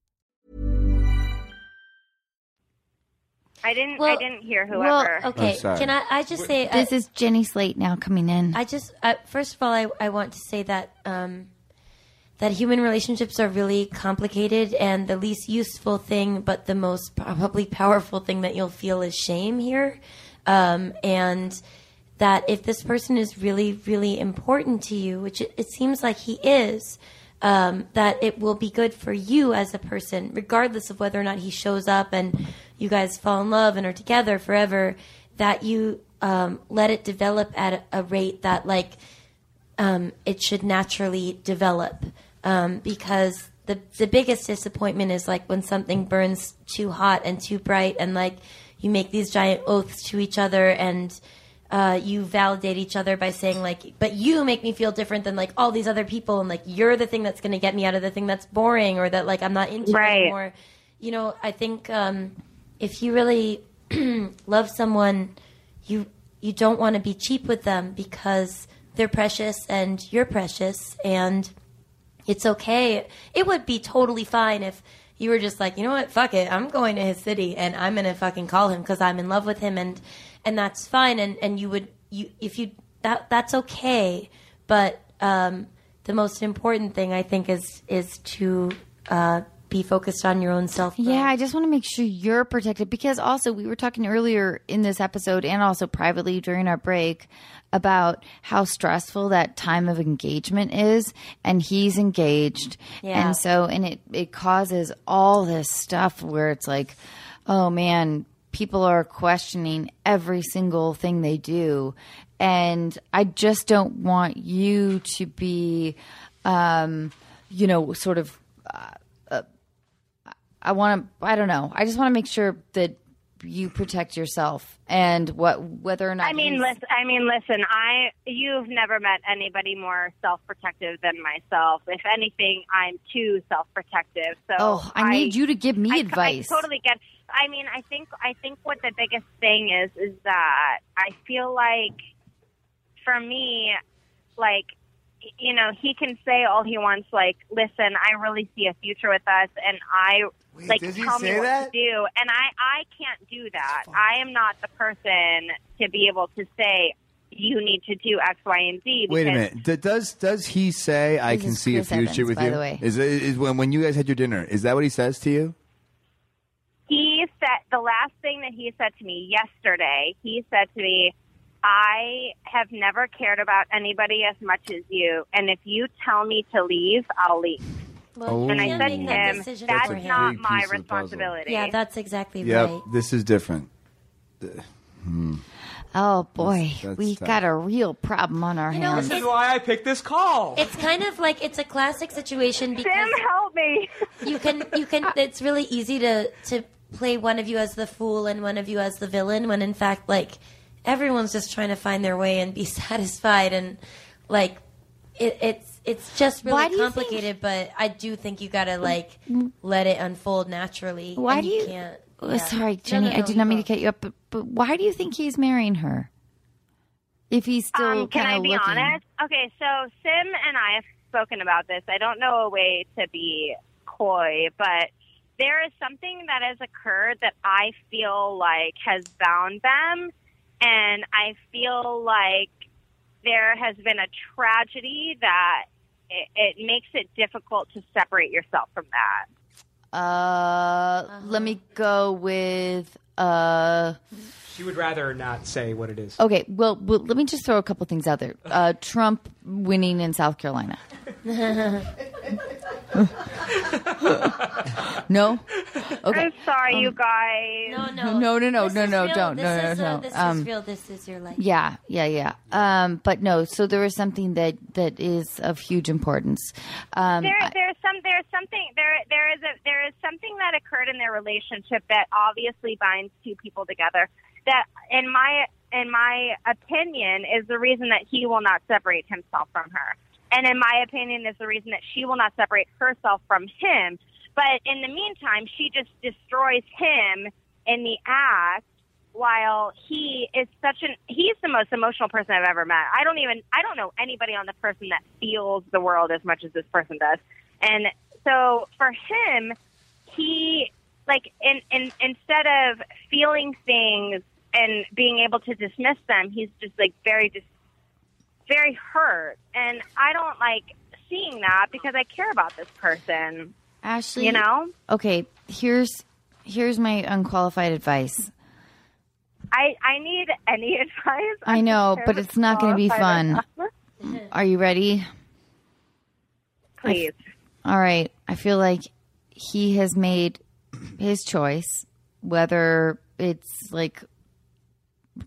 [SPEAKER 9] I didn't. I didn't hear whoever. well.
[SPEAKER 5] Okay,
[SPEAKER 4] Oh,
[SPEAKER 5] can I? I just say I,
[SPEAKER 2] This is Jenny Slate now coming in.
[SPEAKER 5] I just uh, first of all, I, I want to say that um, that human relationships are really complicated, and the least useful thing, but the most probably powerful thing that you'll feel is shame here, um, and that if this person is really really important to you, which it, it seems like he is. Um, that it will be good for you as a person, regardless of whether or not he shows up and you guys fall in love and are together forever. That you um, let it develop at a, rate that like um, it should naturally develop um, because the the biggest disappointment is like when something burns too hot and too bright and like you make these giant oaths to each other and uh, you validate each other by saying like but you make me feel different than like all these other people and like you're the thing that's going to get me out of the thing that's boring or that like i'm not into
[SPEAKER 9] Right.
[SPEAKER 5] anymore you know i think um, if you really love someone you you don't want to be cheap with them because they're precious and you're precious and it's okay. It would be totally fine if you were just like, you know what, fuck it, I'm going to his city and I'm gonna fucking call him because I'm in love with him and and that's fine. And and you would you if you that that's okay. But um, the most important thing I think is is to uh, be focused on your own self.
[SPEAKER 2] Yeah, I just want to make sure you're protected because also we were talking earlier in this episode and also privately during our break about how stressful that time of engagement is and he's engaged
[SPEAKER 5] Yeah.
[SPEAKER 2] and so and it it causes all this stuff where it's like oh man people are questioning every single thing they do and I just don't want you to be um you know sort of I want to. I don't know. I just want to make sure that you protect yourself and what whether or not
[SPEAKER 9] I mean, listen. I mean, listen. I you've never met anybody more self-protective than myself. If anything, I'm too self-protective. So
[SPEAKER 2] oh i need you to give me
[SPEAKER 9] I,
[SPEAKER 2] advice
[SPEAKER 9] I totally get. I mean, I think I think what the biggest thing is is that I feel like for me, like you know, he can say all he wants. Like, listen, I really see a future with us, and I like
[SPEAKER 4] does he
[SPEAKER 9] tell me what
[SPEAKER 4] that?
[SPEAKER 9] to do. And I I can't do that. I am not the person to be able to say you need to do X, Y, and Z.
[SPEAKER 4] Wait a minute. D- does does he say I
[SPEAKER 2] This
[SPEAKER 4] can
[SPEAKER 2] is
[SPEAKER 4] see
[SPEAKER 2] Chris
[SPEAKER 4] a future
[SPEAKER 2] Evans,
[SPEAKER 4] with
[SPEAKER 2] by
[SPEAKER 4] you?
[SPEAKER 2] the way.
[SPEAKER 4] Is it- is when when you guys had your dinner? Is that what he says to you?
[SPEAKER 9] He said the last thing that he said to me yesterday he said to me i have never cared about anybody as much as you and if you tell me to leave i'll leave
[SPEAKER 5] Well, oh.
[SPEAKER 9] and i said
[SPEAKER 5] can't
[SPEAKER 9] to
[SPEAKER 5] make that
[SPEAKER 9] him that's
[SPEAKER 5] for him.
[SPEAKER 9] not my
[SPEAKER 4] piece of the puzzle.
[SPEAKER 9] responsibility
[SPEAKER 5] Yeah, that's exactly
[SPEAKER 4] Yep.
[SPEAKER 5] right.
[SPEAKER 4] This is different. Hmm.
[SPEAKER 2] oh boy
[SPEAKER 4] That's- that's
[SPEAKER 2] we
[SPEAKER 4] tough.
[SPEAKER 2] got a real problem on our
[SPEAKER 5] You know,
[SPEAKER 2] hands
[SPEAKER 1] This is why I picked this call.
[SPEAKER 5] It's kind of like it's a classic situation because
[SPEAKER 9] tim help me
[SPEAKER 5] you can you can it's really easy to to play one of you as the fool and one of you as the villain when in fact like everyone's just trying to find their way and be satisfied and like it, it's it's just really
[SPEAKER 2] do you think-
[SPEAKER 5] complicated but i do think you gotta like let it unfold naturally
[SPEAKER 2] Why
[SPEAKER 5] and
[SPEAKER 2] do you?
[SPEAKER 5] can't
[SPEAKER 2] Oh,
[SPEAKER 5] yeah.
[SPEAKER 2] Sorry,
[SPEAKER 5] No,
[SPEAKER 2] Jenny.
[SPEAKER 5] no,
[SPEAKER 2] I
[SPEAKER 5] no,
[SPEAKER 2] did not mean
[SPEAKER 5] go.
[SPEAKER 2] to cut you up, but, but why do you think he's marrying her? If he's still
[SPEAKER 9] um, can i be
[SPEAKER 2] looking.
[SPEAKER 9] honest okay so sim and i have spoken about this i don't know a way to be coy but there is something that has occurred that i feel like has bound them and I feel like there has been a tragedy that it, it makes it difficult to separate yourself from that.
[SPEAKER 2] Uh, let me go with uh.
[SPEAKER 1] she would rather not say what it is.
[SPEAKER 2] Okay, well, well, let me just throw a couple things out there. Uh, Trump winning in South Carolina. no. Okay.
[SPEAKER 9] I'm sorry, you guys.
[SPEAKER 5] no no
[SPEAKER 2] No, no, no,
[SPEAKER 5] This
[SPEAKER 2] no,
[SPEAKER 5] is
[SPEAKER 2] no, don't.
[SPEAKER 5] this
[SPEAKER 2] No, no,
[SPEAKER 5] is,
[SPEAKER 2] no,
[SPEAKER 5] uh, this
[SPEAKER 2] Um,
[SPEAKER 5] is real this is your life
[SPEAKER 2] Yeah, yeah, yeah. Um, but no. So there is something that that is of huge importance. Um,
[SPEAKER 9] There, there's some, there's something, there, there is a, there is something that occurred in their relationship that obviously binds two people together. That, in my, in my opinion, is the reason that he will not separate himself from her, and in my opinion, is the reason that she will not separate herself from him. But in the meantime, she just destroys him in the act while he is such an he's the most emotional person I've ever met. I don't even I don't know anybody on the person that feels the world as much as this person does. And so for him, he like in, in instead of feeling things and being able to dismiss them, he's just like very just very hurt. And I don't like seeing that because I care about this person.
[SPEAKER 2] Ashley,
[SPEAKER 9] You know?
[SPEAKER 2] Okay, here's here's my unqualified advice.
[SPEAKER 9] I I need any advice.
[SPEAKER 2] I know, but it's not going to be fun. Are you ready?
[SPEAKER 9] Please.
[SPEAKER 2] All right. I feel like he has made his choice, whether it's like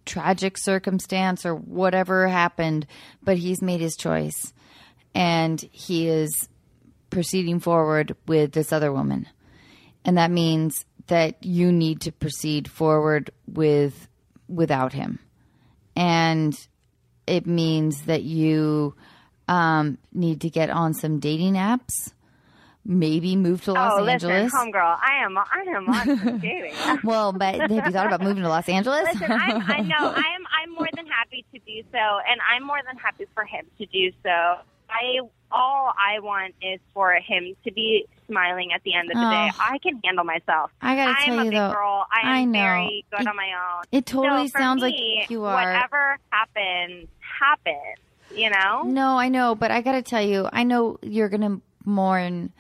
[SPEAKER 2] tragic circumstance or whatever happened, but he's made his choice and he is proceeding forward with this other woman. And that means that you need to proceed forward with without him. And it means that you um, need to get on some dating apps, maybe move to Los
[SPEAKER 9] oh,
[SPEAKER 2] Angeles. oh, Angeles.
[SPEAKER 9] listen, homegirl, I am I am on dating.
[SPEAKER 2] well, but have you thought about moving to Los Angeles?
[SPEAKER 9] Listen, I'm, I know I am. I'm more than happy to do so, and I'm more than happy for him to do so. I all I want is for him to be smiling at the end of the day.
[SPEAKER 2] Oh.
[SPEAKER 9] I can handle myself.
[SPEAKER 2] I gotta
[SPEAKER 9] I'm
[SPEAKER 2] tell
[SPEAKER 9] a
[SPEAKER 2] you
[SPEAKER 9] big
[SPEAKER 2] though,
[SPEAKER 9] girl. I am
[SPEAKER 2] I know.
[SPEAKER 9] very good
[SPEAKER 2] It-
[SPEAKER 9] on my own.
[SPEAKER 2] it totally
[SPEAKER 9] So
[SPEAKER 2] sounds like you are-
[SPEAKER 9] Whatever happens, happens. You know.
[SPEAKER 2] No, I know, but I got to tell you, I know you're going to mourn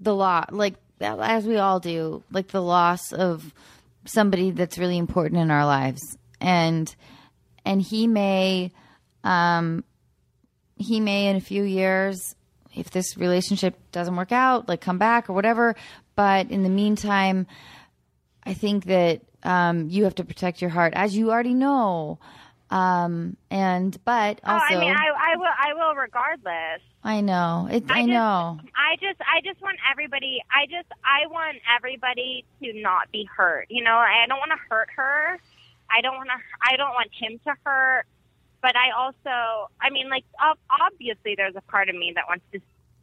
[SPEAKER 2] the loss, like as we all do, like the loss of somebody that's really important in our lives, and and he may, um, he may in a few years, if this relationship doesn't work out, like come back or whatever. But in the meantime, I think that um, you have to protect your heart, as you already know. Um, and but
[SPEAKER 9] Oh, I mean, I, I will. I will regardless.
[SPEAKER 2] I know it. I,
[SPEAKER 9] just,
[SPEAKER 2] know.
[SPEAKER 9] I just, I just want everybody. I just, I want everybody to not be hurt. You know, I don't want to hurt her. I don't want to. I don't want him to hurt. But I also, I mean, like, obviously, there's a part of me that wants to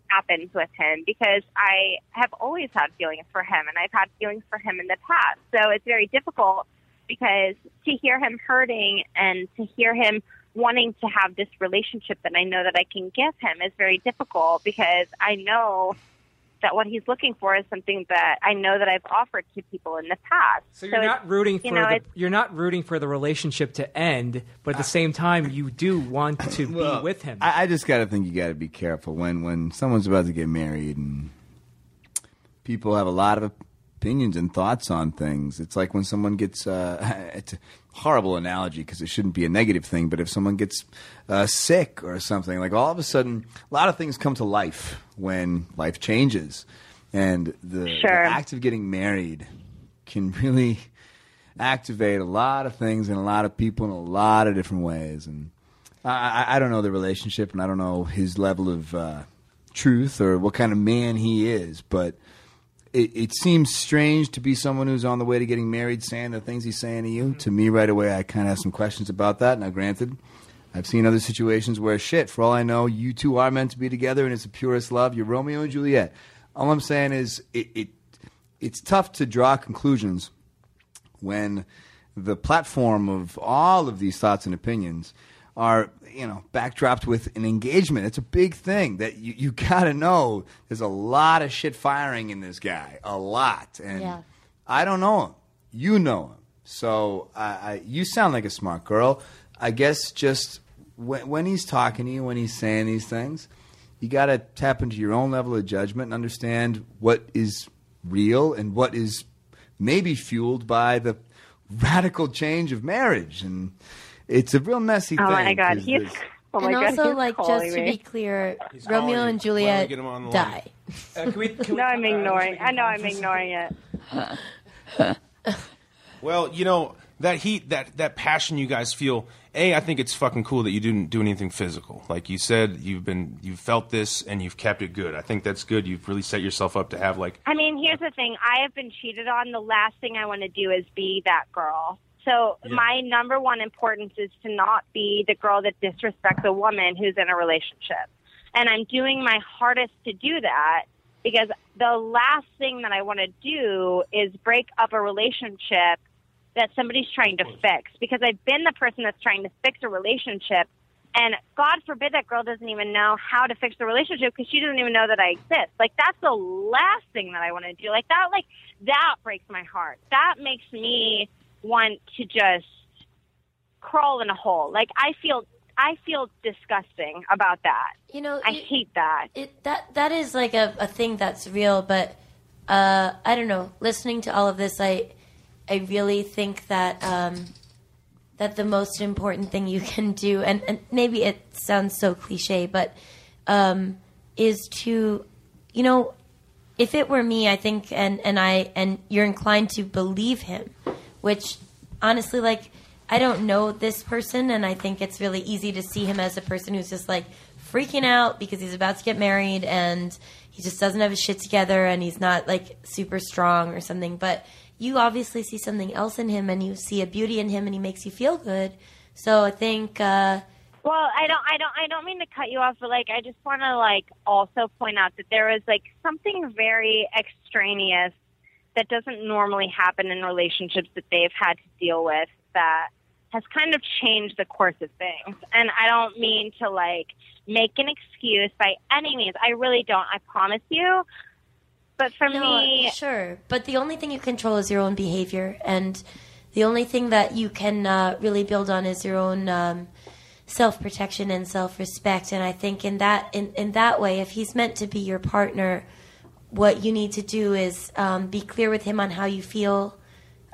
[SPEAKER 9] happens with him because I have always had feelings for him, and I've had feelings for him in the past. So it's very difficult because to hear him hurting and to hear him wanting to have this relationship that I know that I can give him is very difficult because I know that what he's looking for is something that I know that I've offered to people in the past.
[SPEAKER 1] So you're
[SPEAKER 9] it's-
[SPEAKER 1] not rooting for
[SPEAKER 9] you know,
[SPEAKER 1] the you're not rooting for the relationship to end, but at the same time, you do want to
[SPEAKER 4] Well,
[SPEAKER 1] be with him.
[SPEAKER 4] I, I just got to think you got to be careful when when someone's about to get married and people have a lot of opinions and thoughts on things. It's like when someone gets uh, it's a horrible analogy because it shouldn't be a negative thing, but if someone gets uh, sick or something, like all of a sudden, a lot of things come to life when life changes, and the, the act of getting married can really activate a lot of things in a lot of people in a lot of different ways. And I, I, I don't know the relationship, and I don't know his level of uh, truth or what kind of man he is, but it, it seems strange to be someone who's on the way to getting married saying the things he's saying to you. To me, right away, I kind of have some questions about that. Now, granted, I've seen other situations where shit, for all I know, you two are meant to be together and it's the purest love. You're Romeo and Juliet. All I'm saying is it, it it's tough to draw conclusions when the platform of all of these thoughts and opinions are you know backdropped with an engagement. It's a big thing that you, you gotta know there's a lot of shit firing in this guy a lot. And
[SPEAKER 5] Yeah.
[SPEAKER 4] i don't know him. You know him. So I, I, you sound like a smart girl. I guess just when, when he's talking to you when he's saying these things you got to tap into your own level of judgment and understand what is real and what is maybe fueled by the radical change of marriage. And it's a real messy
[SPEAKER 9] Oh
[SPEAKER 4] thing
[SPEAKER 9] my God,
[SPEAKER 4] 'cause
[SPEAKER 9] he's.
[SPEAKER 4] there's-
[SPEAKER 9] Oh my
[SPEAKER 5] and
[SPEAKER 9] God,
[SPEAKER 5] also, like,
[SPEAKER 9] calling
[SPEAKER 5] just to
[SPEAKER 9] me.
[SPEAKER 5] be clear,
[SPEAKER 7] He's
[SPEAKER 5] Romeo and
[SPEAKER 7] Why don't we
[SPEAKER 5] Juliet
[SPEAKER 7] get him on the
[SPEAKER 5] die.
[SPEAKER 1] Uh, can we, can we
[SPEAKER 9] No, I'm
[SPEAKER 1] uh,
[SPEAKER 9] ignoring. I know I'm ignoring it.
[SPEAKER 7] Well, you know that heat, that that passion you guys feel. A, I think it's fucking cool that you didn't do anything physical. Like you said, you've been you've felt this and you've kept it good. I think that's good. You've really set yourself up to have like
[SPEAKER 9] I mean, here's the thing. I have been cheated on. The last thing I want to do is be that girl. So
[SPEAKER 7] Yeah.
[SPEAKER 9] my number one importance is to not be the girl that disrespects a woman who's in a relationship. And I'm doing my hardest to do that because the last thing that I want to do is break up a relationship that somebody's trying to fix because I've been the person that's trying to fix a relationship and God forbid that girl doesn't even know how to fix the relationship because she doesn't even know that I exist. Like that's the last thing that I want to do. Like that, like that breaks my heart. That makes me want to just crawl in a hole. Like I feel, I feel disgusting about that.
[SPEAKER 5] You know,
[SPEAKER 9] I
[SPEAKER 5] you-
[SPEAKER 9] hate that.
[SPEAKER 5] it, that that is like a, a thing that's real but uh, i don't know listening to all of this i i really think that um, that the most important thing you can do and, and maybe it sounds so cliche but um, is to you know if it were me i think and and i and you're inclined to believe him which honestly like i don't know this person and i think it's really easy to see him as a person who's just like freaking out because he's about to get married and he just doesn't have his shit together and he's not like super strong or something. But you obviously see something else in him and you see a beauty in him and he makes you feel good. So i think uh
[SPEAKER 9] Well, I don't, I don't, I don't mean to cut you off, but like, I just want to like also point out that there was like something very extraneous that doesn't normally happen in relationships that they've had to deal with that has kind of changed the course of things. And I don't mean to like make an excuse by any means. I really don't. I promise you. But for
[SPEAKER 5] No,
[SPEAKER 9] me,
[SPEAKER 5] sure. But the only thing you control is your own behavior, and the only thing that you can uh, really build on is your own um, self protection and self respect. And I think in that in, in that way, if he's meant to be your partner, what you need to do is um, be clear with him on how you feel.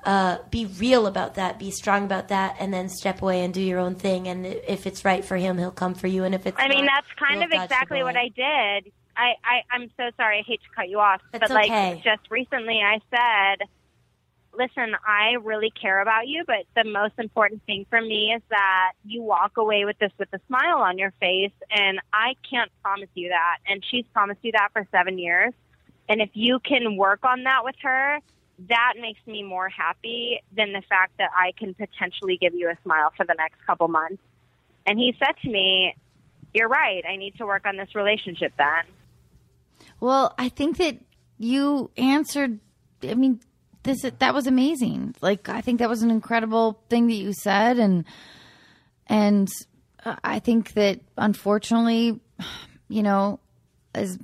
[SPEAKER 5] Uh, be real about that. Be strong about that, and then step away and do your own thing. And if it's right for him, he'll come for you. And if it's
[SPEAKER 9] I mean,
[SPEAKER 5] not,
[SPEAKER 9] that's kind of exactly what. I did. I, I, I'm so sorry. I hate to cut you off,
[SPEAKER 5] It's
[SPEAKER 9] but like
[SPEAKER 5] okay.
[SPEAKER 9] just recently, I said listen, I really care about you, but the most important thing for me is that you walk away with this with a smile on your face. And I can't promise you that. And she's promised you that for seven years. And if you can work on that with her, that makes me more happy than the fact that I can potentially give you a smile for the next couple months. And he said to me, You're right. I need to work on this relationship then.
[SPEAKER 2] Well, I think that you answered. I mean, this that was amazing. Like, I think that was an incredible thing that you said, and and uh, I think that unfortunately, you know, as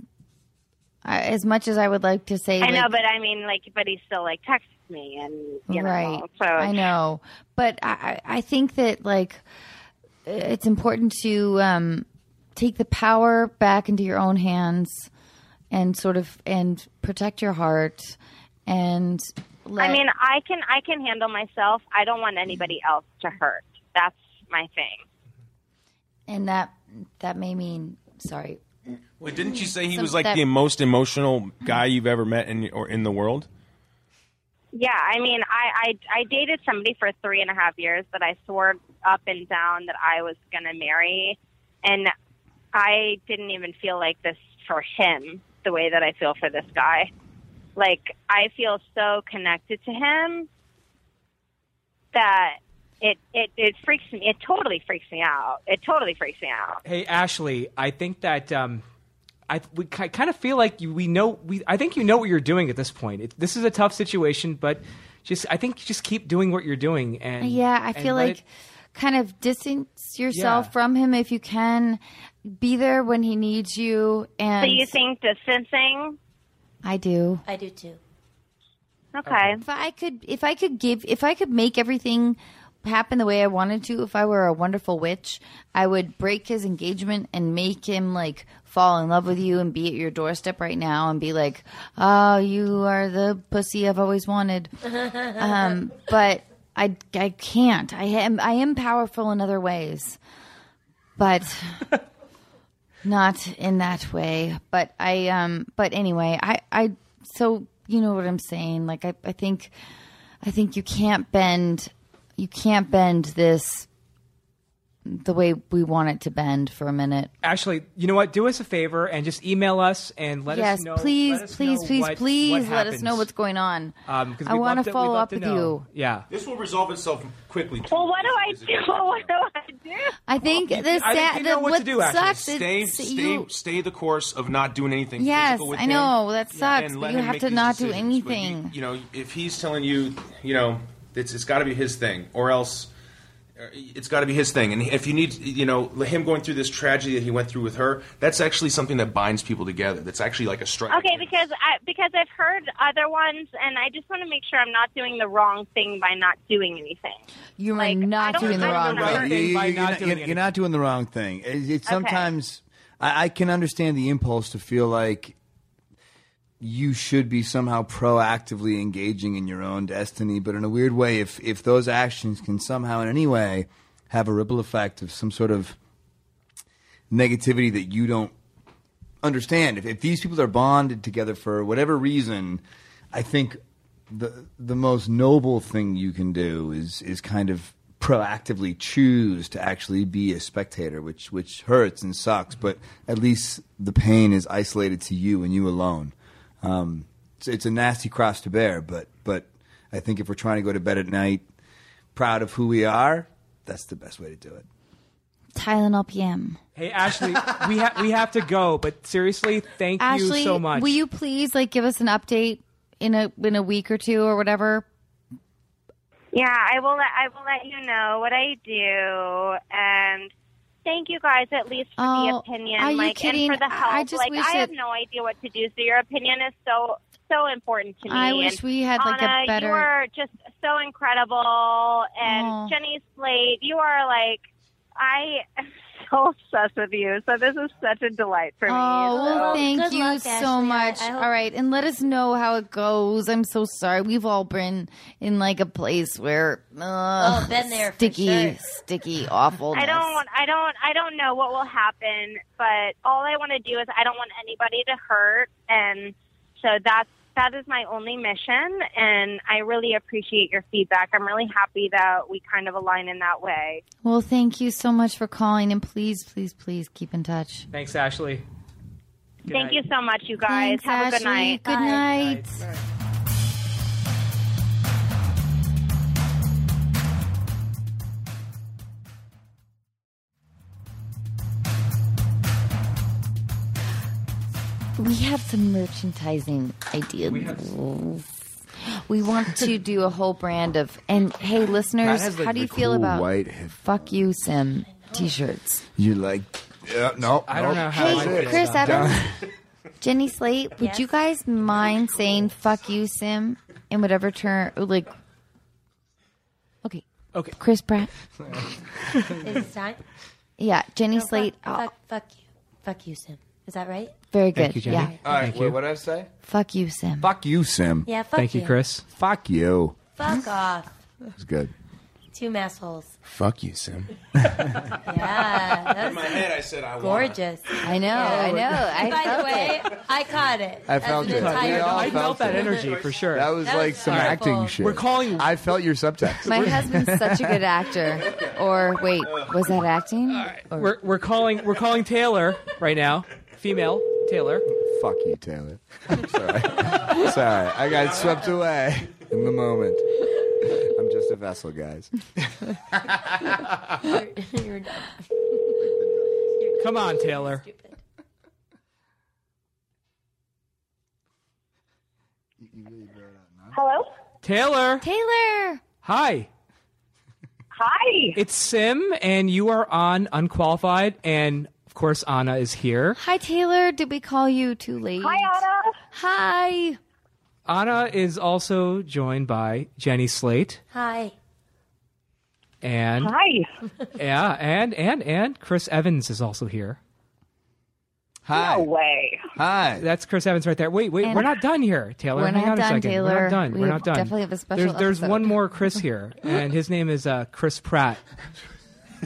[SPEAKER 2] as much as I would like to say,
[SPEAKER 9] I know, but I mean, like, but he still like texts me, and you know,
[SPEAKER 2] right.
[SPEAKER 9] so
[SPEAKER 2] I know, but I, I I think that like it's important to um, take the power back into your own hands and sort of and protect your heart and. Let,
[SPEAKER 9] I mean, I can I can handle myself. I don't want anybody else to hurt. That's my thing.
[SPEAKER 2] and that that may mean sorry.
[SPEAKER 7] Wait, didn't you say he
[SPEAKER 2] Some-
[SPEAKER 7] was like
[SPEAKER 2] that-
[SPEAKER 7] the most emotional guy you've ever met in or in the world?
[SPEAKER 9] Yeah, I mean, I, I I dated somebody for three and a half years that I swore up and down that I was gonna marry, and I didn't even feel like this for him the way that I feel for this guy. Like I feel so connected to him that it it it freaks me. It totally freaks me out. It totally freaks me out.
[SPEAKER 1] Hey Ashley, I think that um, I we ki- kind of feel like you, we know we. I think you know what you're doing at this point. It, this is a tough situation, but just I think just keep doing what you're doing. And
[SPEAKER 2] Yeah, I
[SPEAKER 1] and
[SPEAKER 2] feel like
[SPEAKER 1] it-
[SPEAKER 2] kind of distance yourself
[SPEAKER 1] Yeah.
[SPEAKER 2] from him if you can. Be there when he needs you, and
[SPEAKER 9] So you think distancing?
[SPEAKER 2] I do.
[SPEAKER 5] I do too.
[SPEAKER 9] Okay.
[SPEAKER 2] If I could, if I could give, if I could make everything happen the way I wanted to, if I were a wonderful witch, I would break his engagement and make him like fall in love with you and be at your doorstep right now and be like, "Oh, you are the pussy I've always wanted." um, but I, I can't. I am, I am powerful in other ways, but not in that way. But I, um, but anyway, I, I, so you know what I'm saying. Like I, I think, I think you can't bend, you can't bend this the way we want it to bend for a minute.
[SPEAKER 1] Actually, you know what? Do us a favor and just email us and let
[SPEAKER 2] yes,
[SPEAKER 1] us know.
[SPEAKER 2] please,
[SPEAKER 1] us
[SPEAKER 2] please,
[SPEAKER 1] know
[SPEAKER 2] please,
[SPEAKER 1] what-
[SPEAKER 2] please
[SPEAKER 1] what
[SPEAKER 2] let us know what's going on.
[SPEAKER 1] Um, 'cause
[SPEAKER 2] I want to follow up with
[SPEAKER 1] know.
[SPEAKER 2] you.
[SPEAKER 1] Yeah.
[SPEAKER 7] This will resolve itself quickly.
[SPEAKER 9] Well, what do I do? What do I do?
[SPEAKER 2] I think the
[SPEAKER 1] I think
[SPEAKER 2] sad,
[SPEAKER 1] you know
[SPEAKER 2] the,
[SPEAKER 1] what to do, Ashley.
[SPEAKER 2] sucks.
[SPEAKER 7] Stay, stay,
[SPEAKER 2] you-
[SPEAKER 7] stay the course of not doing anything.
[SPEAKER 2] Yes,
[SPEAKER 7] physical with
[SPEAKER 2] I
[SPEAKER 7] him,
[SPEAKER 2] know that sucks.
[SPEAKER 7] and
[SPEAKER 2] but you have to
[SPEAKER 7] these
[SPEAKER 2] not do
[SPEAKER 7] decisions. You-
[SPEAKER 2] anything.
[SPEAKER 7] You, know, if he's telling you, you know, it's it's got to be his thing, or else uh, it's got to be his thing. And if you need, you know, him going through this tragedy that he went through with her, that's actually something that binds people together. That's actually like a strike.
[SPEAKER 9] Okay, because I because I've heard other ones, and I just want to make sure I'm not doing the wrong thing by not doing anything.
[SPEAKER 2] You're
[SPEAKER 9] Like,
[SPEAKER 2] not doing the wrong
[SPEAKER 9] know.
[SPEAKER 2] thing.
[SPEAKER 4] You- you-
[SPEAKER 1] by
[SPEAKER 4] you're,
[SPEAKER 1] not
[SPEAKER 4] not,
[SPEAKER 1] doing
[SPEAKER 4] you're- you're not doing the wrong thing. It- it's sometimes I, I can understand the impulse to feel like you should be somehow proactively engaging in your own destiny, but in a weird way, if if those actions can somehow in any way have a ripple effect of some sort of negativity that you don't understand. If, if these people are bonded together for whatever reason, I think the the most noble thing you can do is is kind of proactively choose to actually be a spectator, which which hurts and sucks, but at least the pain is isolated to you and you alone. Um, it's, it's a nasty cross to bear, but but I think if we're trying to go to bed at night proud of who we are, that's the best way to do it.
[SPEAKER 2] Tylenol PM.
[SPEAKER 1] Hey Ashley, we have we have to go, but seriously, thank
[SPEAKER 2] Ashley,
[SPEAKER 1] you so much.
[SPEAKER 2] will you please like give us an update in a in a week or two or whatever?
[SPEAKER 9] Yeah, I will. Let, I will let you know what I do, and thank you guys at least for the
[SPEAKER 2] Oh,
[SPEAKER 9] opinion,
[SPEAKER 2] are you
[SPEAKER 9] like
[SPEAKER 2] kidding?
[SPEAKER 9] and for the help.
[SPEAKER 2] I just
[SPEAKER 9] like
[SPEAKER 2] wish
[SPEAKER 9] I have
[SPEAKER 2] it-
[SPEAKER 9] no idea what to do, so your opinion is so so important to me.
[SPEAKER 2] I wish
[SPEAKER 9] and
[SPEAKER 2] we had, like, a better-
[SPEAKER 9] You are just so incredible, and
[SPEAKER 2] Oh.
[SPEAKER 9] Jenny Slate, you are like I so obsessed with you. So this is such a delight for me.
[SPEAKER 2] Oh, well,
[SPEAKER 9] So-
[SPEAKER 2] thank
[SPEAKER 5] good
[SPEAKER 2] you
[SPEAKER 5] luck,
[SPEAKER 2] so
[SPEAKER 5] Ashley.
[SPEAKER 2] Much.
[SPEAKER 5] Hope-
[SPEAKER 2] All right, and let us know how it goes. I'm so sorry. We've all been in like a place where uh,
[SPEAKER 5] Oh, been there for
[SPEAKER 2] sticky,
[SPEAKER 5] sure.
[SPEAKER 2] sticky, awful.
[SPEAKER 9] I don't want. I don't. I don't know what will happen, but all I want to do is I don't want anybody to hurt, and so that's that is my only mission, and I really appreciate your feedback. I'm really happy that we kind of align in that way.
[SPEAKER 2] Well, thank you so much for calling, and please, please, please keep in touch.
[SPEAKER 1] Thanks, Ashley. Good
[SPEAKER 9] Thank
[SPEAKER 1] night.
[SPEAKER 9] you so much, you guys.
[SPEAKER 2] Thanks,
[SPEAKER 9] Have a good night.
[SPEAKER 2] Good
[SPEAKER 9] Bye.
[SPEAKER 2] night. We have some merchandising ideas. We, want to do a whole brand of and hey listeners,
[SPEAKER 4] like,
[SPEAKER 2] how do you
[SPEAKER 4] the
[SPEAKER 2] feel about
[SPEAKER 4] white
[SPEAKER 2] fuck you Sim t-shirts?
[SPEAKER 4] You like? Yeah, no.
[SPEAKER 1] I don't
[SPEAKER 4] nope.
[SPEAKER 1] know how
[SPEAKER 2] Hey,
[SPEAKER 1] I
[SPEAKER 2] Chris Evans,
[SPEAKER 1] that.
[SPEAKER 2] Jenny Slate, would
[SPEAKER 5] Yes?
[SPEAKER 2] you guys mind saying "fuck you, Sim" in whatever term? Like, okay,
[SPEAKER 1] Okay.
[SPEAKER 2] Chris Pratt.
[SPEAKER 5] Is it time?
[SPEAKER 2] Yeah, Jenny
[SPEAKER 5] No,
[SPEAKER 2] Slate.
[SPEAKER 5] Fuck,
[SPEAKER 2] oh,
[SPEAKER 5] fuck, fuck you. Fuck you, Sim. Is that right?
[SPEAKER 2] Very good.
[SPEAKER 1] Thank you, Jenny.
[SPEAKER 2] Yeah,
[SPEAKER 4] All right.
[SPEAKER 1] Thank you.
[SPEAKER 4] what did I say?
[SPEAKER 2] fuck you, Sim.
[SPEAKER 4] Fuck you, Sim.
[SPEAKER 5] Yeah, fuck
[SPEAKER 1] Thank you, Chris.
[SPEAKER 4] Fuck you.
[SPEAKER 5] Fuck off.
[SPEAKER 4] It's good.
[SPEAKER 5] Two assholes.
[SPEAKER 7] Fuck you, Sim.
[SPEAKER 5] Yeah, that's
[SPEAKER 7] In my head, I said I want.
[SPEAKER 5] gorgeous.
[SPEAKER 2] I know, I oh. know. I
[SPEAKER 5] By
[SPEAKER 2] felt
[SPEAKER 5] the way. I caught it.
[SPEAKER 4] I felt it.
[SPEAKER 5] entire
[SPEAKER 4] We all
[SPEAKER 1] I
[SPEAKER 5] movie.
[SPEAKER 1] felt that
[SPEAKER 4] it.
[SPEAKER 1] energy for sure.
[SPEAKER 4] That was
[SPEAKER 5] That
[SPEAKER 4] like
[SPEAKER 5] was
[SPEAKER 4] some
[SPEAKER 5] powerful.
[SPEAKER 4] acting shit.
[SPEAKER 1] We're calling-
[SPEAKER 4] I felt your subtext.
[SPEAKER 2] My husband's such a good actor. Or wait, was that acting? Or-
[SPEAKER 1] We're, we're calling we're calling Taylor right now, female Taylor.
[SPEAKER 4] Fuck you, Taylor. Sorry. sorry. I got swept away in the moment. I'm just a vessel, guys.
[SPEAKER 5] You're dumb.
[SPEAKER 1] Come on, Taylor.
[SPEAKER 5] Stupid.
[SPEAKER 3] Hello?
[SPEAKER 1] Taylor.
[SPEAKER 2] Taylor.
[SPEAKER 1] Hi.
[SPEAKER 3] Hi.
[SPEAKER 1] It's Sim, and you are on Unqualified, and of course Anna is here.
[SPEAKER 2] Hi, Taylor. Did we call you too late?
[SPEAKER 3] Hi, Anna.
[SPEAKER 2] Hi.
[SPEAKER 1] Anna is also joined by Jenny Slate
[SPEAKER 5] Hi.
[SPEAKER 1] and
[SPEAKER 3] Hi.
[SPEAKER 1] yeah, and and and Chris Evans is also here.
[SPEAKER 4] Hi.
[SPEAKER 3] No way.
[SPEAKER 4] Hi.
[SPEAKER 1] That's Chris Evans right there. Wait, wait,
[SPEAKER 2] And-
[SPEAKER 1] we're not done here, Taylor.
[SPEAKER 2] We're
[SPEAKER 1] Hang
[SPEAKER 2] not
[SPEAKER 1] on a
[SPEAKER 2] done,
[SPEAKER 1] second. We're
[SPEAKER 2] Taylor.
[SPEAKER 1] not done.
[SPEAKER 2] We
[SPEAKER 1] We're not done.
[SPEAKER 2] definitely have a special
[SPEAKER 1] There's, there's
[SPEAKER 2] episode.
[SPEAKER 1] one more Chris here, and his name is uh, Chris Pratt.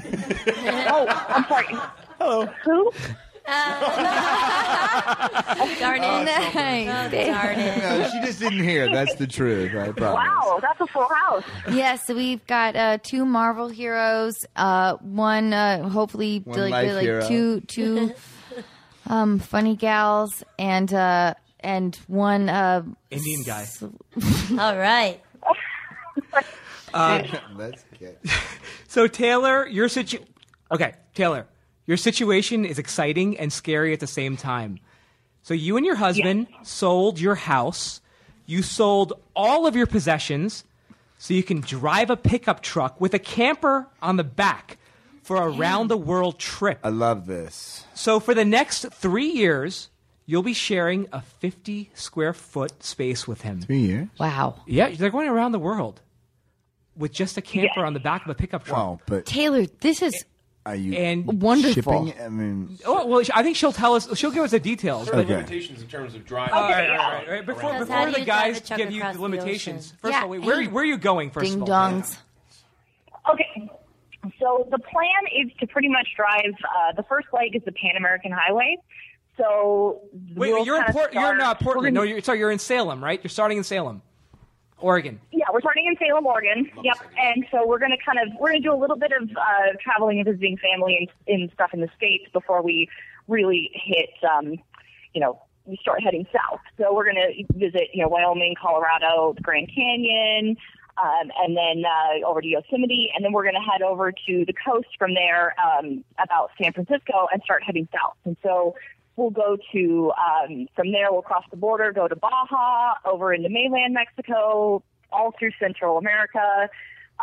[SPEAKER 3] Oh, I'm sorry. Hello. Who?
[SPEAKER 5] Darn it.
[SPEAKER 2] Nice.
[SPEAKER 5] Oh, darn it.
[SPEAKER 4] No, she just didn't hear. That's the truth. I promise.
[SPEAKER 3] Wow, that's a full house.
[SPEAKER 2] Yes, we've got uh, two Marvel heroes. Uh, one, uh, hopefully,
[SPEAKER 4] One
[SPEAKER 2] like,
[SPEAKER 4] life
[SPEAKER 2] like
[SPEAKER 4] hero.
[SPEAKER 2] two, two um, funny gals, and uh, and one. Uh,
[SPEAKER 1] Indian guy.
[SPEAKER 5] All right.
[SPEAKER 4] That's good.
[SPEAKER 1] So Taylor, your situation. Okay, Taylor, your situation is exciting and scary at the same time. So you and your husband sold your house. You sold all of your possessions so you can drive a pickup truck with a camper on the back for a round the world trip.
[SPEAKER 4] I love this.
[SPEAKER 1] So for the next 3 years, you'll be sharing a 50 square foot space with him.
[SPEAKER 4] Three years.
[SPEAKER 2] wow,
[SPEAKER 1] Yeah, they're going around the world with just a camper on the back of a pickup truck.
[SPEAKER 4] Wow, but
[SPEAKER 2] Taylor, this is
[SPEAKER 4] are you
[SPEAKER 1] And
[SPEAKER 2] wonderful.
[SPEAKER 4] shipping? I mean,
[SPEAKER 1] Oh well, I think she'll tell us. She'll give us the details. But
[SPEAKER 4] Okay.
[SPEAKER 7] Limitations in terms of driving.
[SPEAKER 1] all right, all right, all right. Before, before the guys give you the
[SPEAKER 5] the
[SPEAKER 1] limitations,
[SPEAKER 5] ocean?
[SPEAKER 1] first
[SPEAKER 2] Yeah,
[SPEAKER 1] of all, wait, where, where are you going? First
[SPEAKER 2] ding
[SPEAKER 1] of all,
[SPEAKER 2] dongs.
[SPEAKER 3] Okay. So the plan is to pretty much drive. Uh, the first leg is the Pan American Highway. So
[SPEAKER 1] Wait,
[SPEAKER 3] we'll
[SPEAKER 1] you're in
[SPEAKER 3] kind of
[SPEAKER 1] Port. You're not Portland. No,
[SPEAKER 3] gonna-
[SPEAKER 1] you're sorry. You're in Salem, right? You're starting in Salem, Oregon.
[SPEAKER 3] Yeah, we're starting in Salem, Oregon. Yep. And so we're going to kind of we're going to do a little bit of uh, traveling and visiting family and, and stuff in the states before we really hit, um, you know, we start heading south. So we're going to visit, you know, Wyoming, Colorado, the Grand Canyon, um, and then uh, over to Yosemite, and then we're going to head over to the coast from there, um, about San Francisco, and start heading south. And so we'll go to um, from there. We'll cross the border, go to Baja, over into mainland Mexico, all through Central America.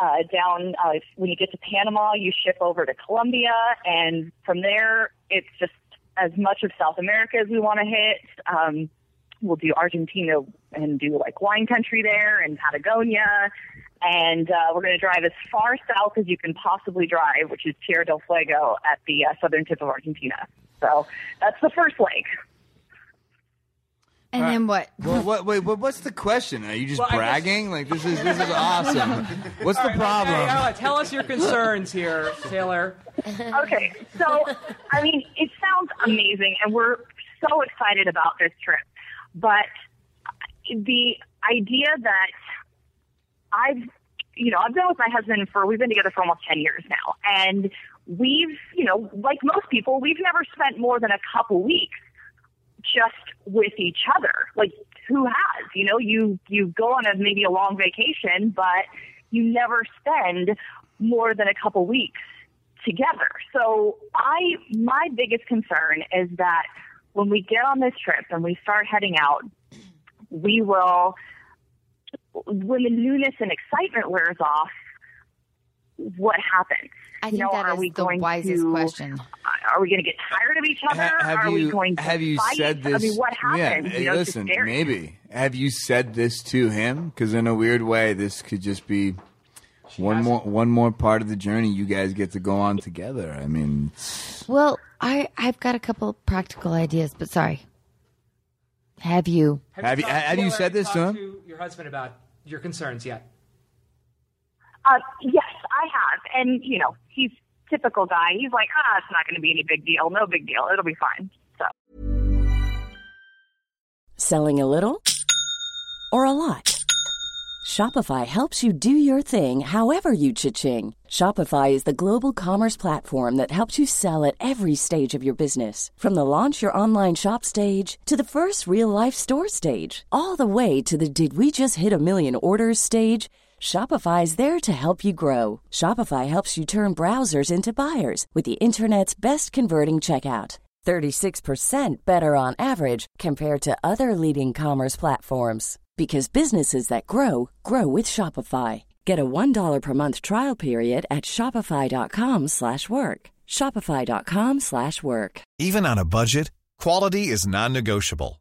[SPEAKER 3] Uh, down uh, when you get to Panama, you ship over to Colombia, and from there it's just as much of South America as we want to hit. Um, we'll do Argentina and do like wine country there and Patagonia. And uh, we're going to drive as far south as you can possibly drive, which is Tierra del Fuego at the uh, southern tip of Argentina. So that's the first leg.
[SPEAKER 2] And then what?
[SPEAKER 4] well, what? Wait, what, what's the question? Are you just
[SPEAKER 1] Well, I guess-
[SPEAKER 4] bragging? Like this is this is awesome. What's the problem?
[SPEAKER 1] Okay, all right, tell us your concerns here, Taylor.
[SPEAKER 3] Okay, so I mean, it sounds amazing, and we're so excited about this trip. But the idea that I've, you know, I've been with my husband for, we've been together for almost 10 years now. And we've, you know, like most people, we've never spent more than a couple weeks just with each other. Like who has? You know, you you go on a maybe a long vacation, but you never spend more than a couple weeks together. So I my biggest concern is that when we get on this trip and we start heading out, we will when the newness and excitement wears off, what happens?
[SPEAKER 2] I
[SPEAKER 3] You
[SPEAKER 2] think
[SPEAKER 3] know,
[SPEAKER 2] that
[SPEAKER 3] are
[SPEAKER 2] is
[SPEAKER 3] we
[SPEAKER 2] the
[SPEAKER 3] going
[SPEAKER 2] wisest
[SPEAKER 3] to-
[SPEAKER 2] question.
[SPEAKER 3] Are we going to get tired of each other?
[SPEAKER 4] Ha- have
[SPEAKER 3] are
[SPEAKER 4] you
[SPEAKER 3] we going to
[SPEAKER 4] have you
[SPEAKER 3] fight?
[SPEAKER 4] said this?
[SPEAKER 3] I mean, what happens?
[SPEAKER 4] Yeah,
[SPEAKER 3] you know,
[SPEAKER 4] listen, maybe have you said this to him? Because in a weird way, this could just be one more one more part of the journey you guys get to go on together. I mean,
[SPEAKER 2] Well, I I've got a couple practical ideas, but sorry. Have you?
[SPEAKER 4] Have you-
[SPEAKER 1] talked-
[SPEAKER 4] have you said this to
[SPEAKER 1] talked
[SPEAKER 4] him?
[SPEAKER 1] your husband about your concerns yet?
[SPEAKER 3] Uh, yes, I have. And, you know, he's typical guy. He's like, ah, it's not going to be any big deal. No big deal. It'll be fine. So.
[SPEAKER 10] Selling a little or a lot? Shopify helps you do your thing however you cha-ching. Shopify is the global commerce platform that helps you sell at every stage of your business. From the launch your online shop stage to the first real life store stage, all the way to the did we just hit a million orders stage. Shopify is there to help you grow. Shopify helps you turn browsers into buyers with the internet's best converting checkout. 36% better on average compared to other leading commerce platforms because businesses that grow grow with Shopify. Get a $1 per month trial period at shopify.com/work. shopify.com/work.
[SPEAKER 11] Even on a budget, quality is non-negotiable.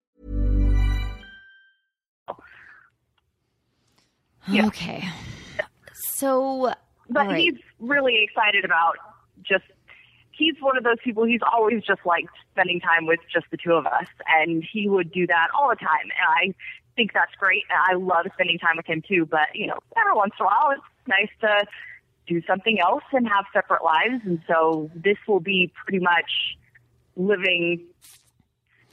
[SPEAKER 3] Yeah.
[SPEAKER 2] Okay. So,
[SPEAKER 3] But
[SPEAKER 2] right.
[SPEAKER 3] he's really excited about just, he's one of those people, he's always just liked spending time with just the two of us. And he would do that all the time. And I think that's great. I love spending time with him too. But, you know, every once in a while, it's nice to do something else and have separate lives. And so this will be pretty much living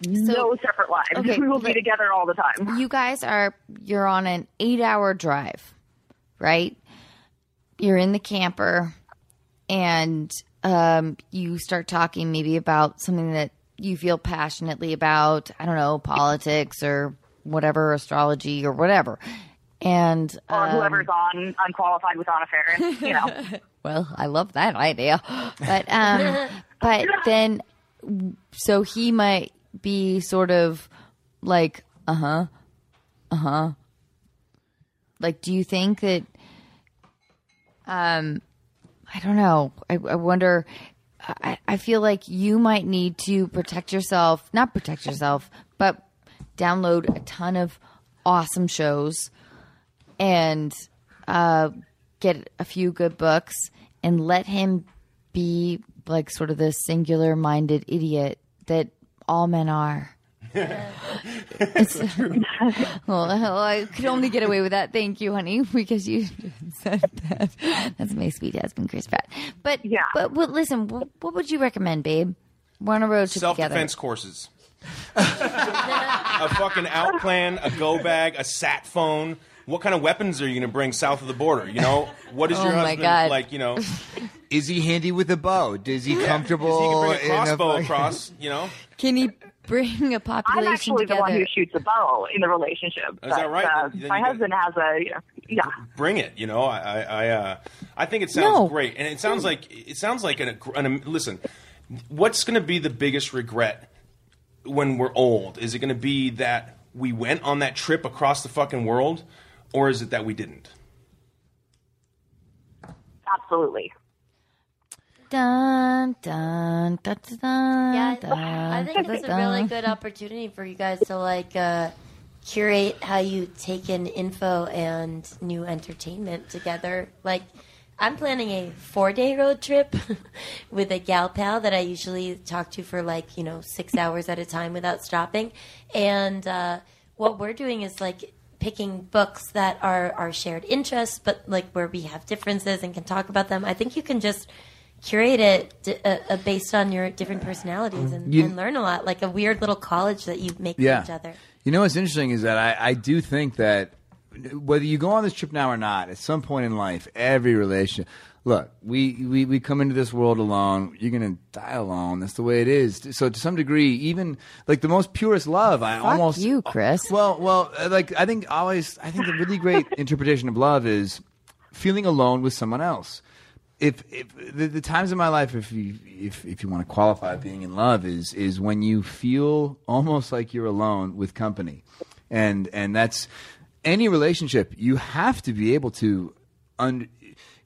[SPEAKER 3] no separate lives.
[SPEAKER 2] okay,
[SPEAKER 3] we will be together all the time.
[SPEAKER 2] you guys are you're on an eight hour drive, right? You're in the camper and um, you start talking maybe about something that you feel passionately about. I don't know, politics or whatever, astrology or whatever. And
[SPEAKER 3] Or
[SPEAKER 2] um,
[SPEAKER 3] whoever's on unqualified with Anna Faris, you know.
[SPEAKER 2] well, I love that idea. But um but then so he might be sort of like uh-huh uh-huh like do you think that um I don't know. I, I wonder I, I feel like you might need to protect yourself, not protect yourself, but download a ton of awesome shows and uh, get a few good books and let him be like sort of the singular minded idiot that all men are. It's, well, I could only get away with that. Thank you, honey, because you said that. That's my sweet husband, Chris Pratt. But yeah, but, but listen, what, what would you recommend, babe? We're on a road trip
[SPEAKER 7] Self
[SPEAKER 2] together.
[SPEAKER 7] defense courses. a fucking out plan, a go bag, a sat phone. What kind of weapons are you going to bring south of the border? You know, what is
[SPEAKER 2] Oh
[SPEAKER 7] your
[SPEAKER 2] my
[SPEAKER 7] husband
[SPEAKER 2] God.
[SPEAKER 7] like? You know,
[SPEAKER 4] is he handy with a bow? Is he comfortable?
[SPEAKER 7] Is he can bring a
[SPEAKER 4] in
[SPEAKER 7] crossbow
[SPEAKER 4] fucking-
[SPEAKER 7] across? You know,
[SPEAKER 2] Can he bring a population
[SPEAKER 3] I'm actually
[SPEAKER 2] together?
[SPEAKER 3] the one who shoots a bow in the relationship.
[SPEAKER 7] Is that right?
[SPEAKER 3] Uh,
[SPEAKER 7] Then- then
[SPEAKER 3] my
[SPEAKER 7] you got-
[SPEAKER 3] husband has a yeah.
[SPEAKER 7] bring it. You know, I, I, I, uh, I think it sounds
[SPEAKER 3] No.
[SPEAKER 7] great, and it sounds like it sounds like an, an listen. What's going to be the biggest regret when we're old? Is it going to be that we went on that trip across the fucking world, or is it that we didn't?
[SPEAKER 3] Absolutely.
[SPEAKER 2] Dun, dun, dun, dun,
[SPEAKER 5] Yeah,
[SPEAKER 2] dun,
[SPEAKER 5] I think it's a really good opportunity for you guys to like uh, curate how you take in info and new entertainment together. Like, I'm planning a four day road trip with a gal pal that I usually talk to for like, you know, six hours at a time without stopping. And uh, what we're doing is like picking books that are our shared interests, but like where we have differences and can talk about them. I think you can just curate it d- uh, uh, based on your different personalities and,
[SPEAKER 4] You-
[SPEAKER 5] and learn a lot, like a weird little college that you make
[SPEAKER 4] yeah.
[SPEAKER 5] each other.
[SPEAKER 4] You know what's interesting is that I, I do think that whether you go on this trip now or not, at some point in life, every relationship. Look, we, we, we come into this world alone. You're gonna die alone. That's the way it is. So to some degree, even like the most purest love, I
[SPEAKER 2] Fuck
[SPEAKER 4] almost
[SPEAKER 2] you, Chris.
[SPEAKER 4] Well, well, uh, like I think always, I think the really great interpretation of love is feeling alone with someone else. If, if the, the times in my life, if you if if you want to qualify being in love, is is when you feel almost like you're alone with company, and and that's any relationship. You have to be able to. Un-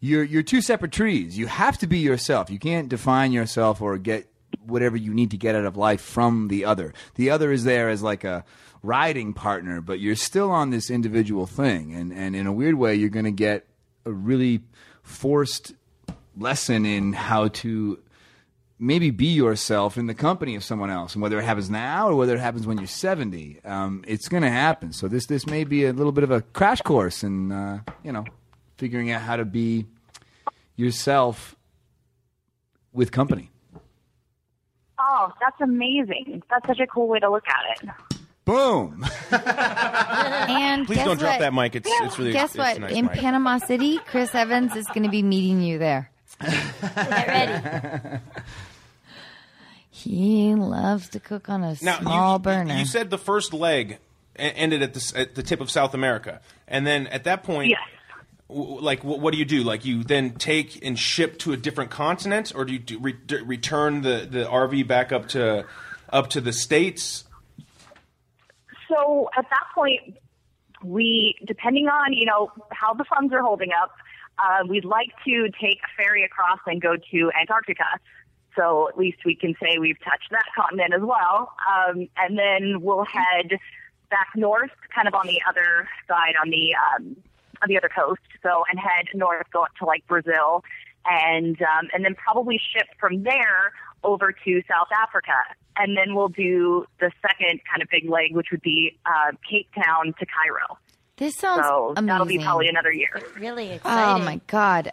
[SPEAKER 4] you're you're two separate trees. You have to be yourself. You can't define yourself or get whatever you need to get out of life from the other. The other is there as like a riding partner, but you're still on this individual thing. And and in a weird way, you're going to get a really forced lesson in how to maybe be yourself in the company of someone else, and whether it happens now or whether it happens when you're 70, um, it's going to happen. So this this may be a little bit of a crash course in uh, you know figuring out how to be yourself with company.
[SPEAKER 3] Oh, that's amazing. That's such a cool way to look at it.
[SPEAKER 4] Boom.
[SPEAKER 2] And
[SPEAKER 7] Please don't drop that mic. It's it's really
[SPEAKER 2] Guess
[SPEAKER 7] it's
[SPEAKER 2] what?
[SPEAKER 7] a nice
[SPEAKER 2] In
[SPEAKER 7] mic.
[SPEAKER 2] Panama City, Chris Evans is going to be meeting you there.
[SPEAKER 5] Get ready.
[SPEAKER 2] He loves to cook on a
[SPEAKER 7] Now,
[SPEAKER 2] small
[SPEAKER 7] you,
[SPEAKER 2] burner.
[SPEAKER 7] You said the first leg ended at the at the tip of South America, and then at that point,
[SPEAKER 3] Yes.
[SPEAKER 7] w- like wh- what do you do? Like you then take and ship to a different continent, or do you do, re- d- return the, the RV back up to up to the states?
[SPEAKER 3] So at that point, we, depending on, you know, how the funds are holding up, uh, we'd like to take a ferry across and go to Antarctica. So at least we can say we've touched that continent as well. Um, and then we'll head back north, kind of on the other side, on the um, on the other coast. So and head north, go up to like Brazil, and um, and then probably ship from there over to South Africa. And then we'll do the second kind of big leg, which would be uh, Cape Town to Cairo.
[SPEAKER 2] This sounds
[SPEAKER 3] So
[SPEAKER 2] amazing.
[SPEAKER 3] that'll be probably another year.
[SPEAKER 5] Really exciting.
[SPEAKER 2] oh my god!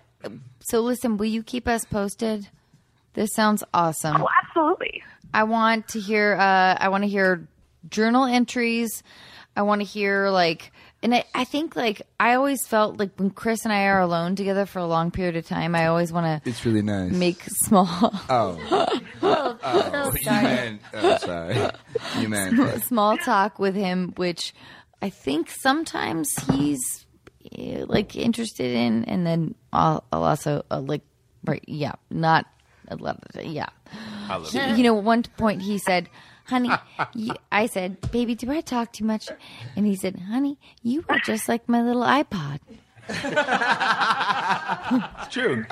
[SPEAKER 2] So listen, will you keep us posted? This sounds awesome.
[SPEAKER 3] Oh, absolutely.
[SPEAKER 2] I want to hear. Uh, I want to hear journal entries. I want to hear like, and I, I think like I always felt like when Chris and I are alone together for a long period of time, I always want to
[SPEAKER 4] It's really nice.
[SPEAKER 2] make small
[SPEAKER 4] oh,
[SPEAKER 5] Oh,
[SPEAKER 4] you meant. Oh, sorry. You meant.
[SPEAKER 2] small talk with him, which I think sometimes he's eh, like interested in, and then I'll, I'll also uh, like, right, yeah, not a lot of yeah. He- you know, one point he said, "Honey," you, I said, "Baby, do I talk too much?" And he said, "Honey, you are just like my little iPod."
[SPEAKER 7] It's true.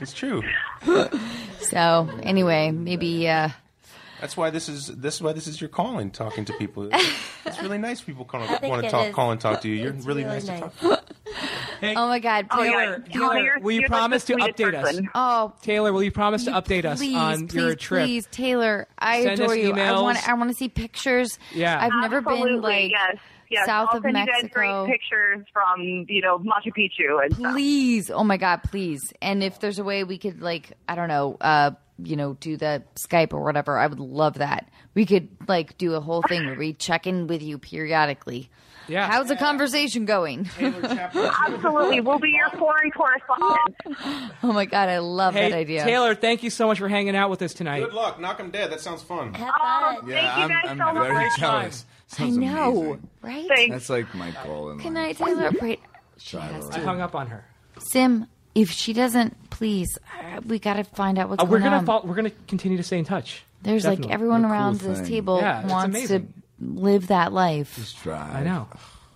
[SPEAKER 7] it's true.
[SPEAKER 2] So anyway, maybe uh,
[SPEAKER 7] That's why this is this is why this is your calling, talking to people. It's really nice. People want to talk,
[SPEAKER 5] is.
[SPEAKER 7] call and talk to you. You're
[SPEAKER 5] It's
[SPEAKER 7] really,
[SPEAKER 5] really
[SPEAKER 7] nice, to talk. to.
[SPEAKER 2] oh my God,
[SPEAKER 3] Oh, yeah.
[SPEAKER 1] Taylor,
[SPEAKER 3] Taylor,
[SPEAKER 1] Taylor, will you
[SPEAKER 3] you're like
[SPEAKER 1] promise to
[SPEAKER 3] sweetest
[SPEAKER 1] update us?
[SPEAKER 2] oh
[SPEAKER 1] Taylor, will you promise to update us on
[SPEAKER 2] please,
[SPEAKER 1] your trip?
[SPEAKER 2] Please, Taylor, I
[SPEAKER 1] Send
[SPEAKER 2] adore you. I want I want to see pictures.
[SPEAKER 1] Yeah.
[SPEAKER 2] I've never been like
[SPEAKER 3] yes, yes.
[SPEAKER 2] south
[SPEAKER 3] I'll
[SPEAKER 2] of
[SPEAKER 3] send you guys
[SPEAKER 2] Mexico.
[SPEAKER 3] great pictures from you know Machu Picchu and stuff.
[SPEAKER 2] Please, oh my God, please. And if there's a way we could like, I don't know, uh, you know, do the Skype or whatever, I would love that. We could like do a whole thing where we check in with you periodically.
[SPEAKER 1] Yeah.
[SPEAKER 2] How's the conversation going?
[SPEAKER 3] Absolutely, we'll be your foreign correspondent.
[SPEAKER 2] oh my God, I love
[SPEAKER 1] Hey,
[SPEAKER 2] that idea.
[SPEAKER 1] Taylor, thank you so much for hanging out with us tonight.
[SPEAKER 7] Good luck. Knock Knock 'em dead. That sounds fun.
[SPEAKER 5] Have
[SPEAKER 3] Oh,
[SPEAKER 5] fun.
[SPEAKER 3] thank
[SPEAKER 4] Yeah,
[SPEAKER 3] you
[SPEAKER 4] I'm,
[SPEAKER 3] guys
[SPEAKER 4] I'm
[SPEAKER 3] so
[SPEAKER 4] very
[SPEAKER 3] much.
[SPEAKER 4] jealous.
[SPEAKER 2] I know,
[SPEAKER 4] amazing.
[SPEAKER 2] right?
[SPEAKER 3] Thanks.
[SPEAKER 4] That's like my goal in
[SPEAKER 2] Can
[SPEAKER 4] life.
[SPEAKER 2] I, Taylor? Right. She has
[SPEAKER 1] I
[SPEAKER 2] to.
[SPEAKER 1] hung up on her.
[SPEAKER 2] Sim, if she doesn't, please, uh, we got to find out what's
[SPEAKER 1] Uh, we're
[SPEAKER 2] going
[SPEAKER 1] gonna
[SPEAKER 2] on.
[SPEAKER 1] fol- we're gonna continue to stay in touch.
[SPEAKER 2] There's
[SPEAKER 1] Definitely.
[SPEAKER 2] like everyone
[SPEAKER 4] What a cool
[SPEAKER 2] around this
[SPEAKER 4] thing.
[SPEAKER 2] table
[SPEAKER 1] Yeah, it's
[SPEAKER 2] wants
[SPEAKER 1] amazing.
[SPEAKER 2] to live that life.
[SPEAKER 4] Just drive.
[SPEAKER 1] I know.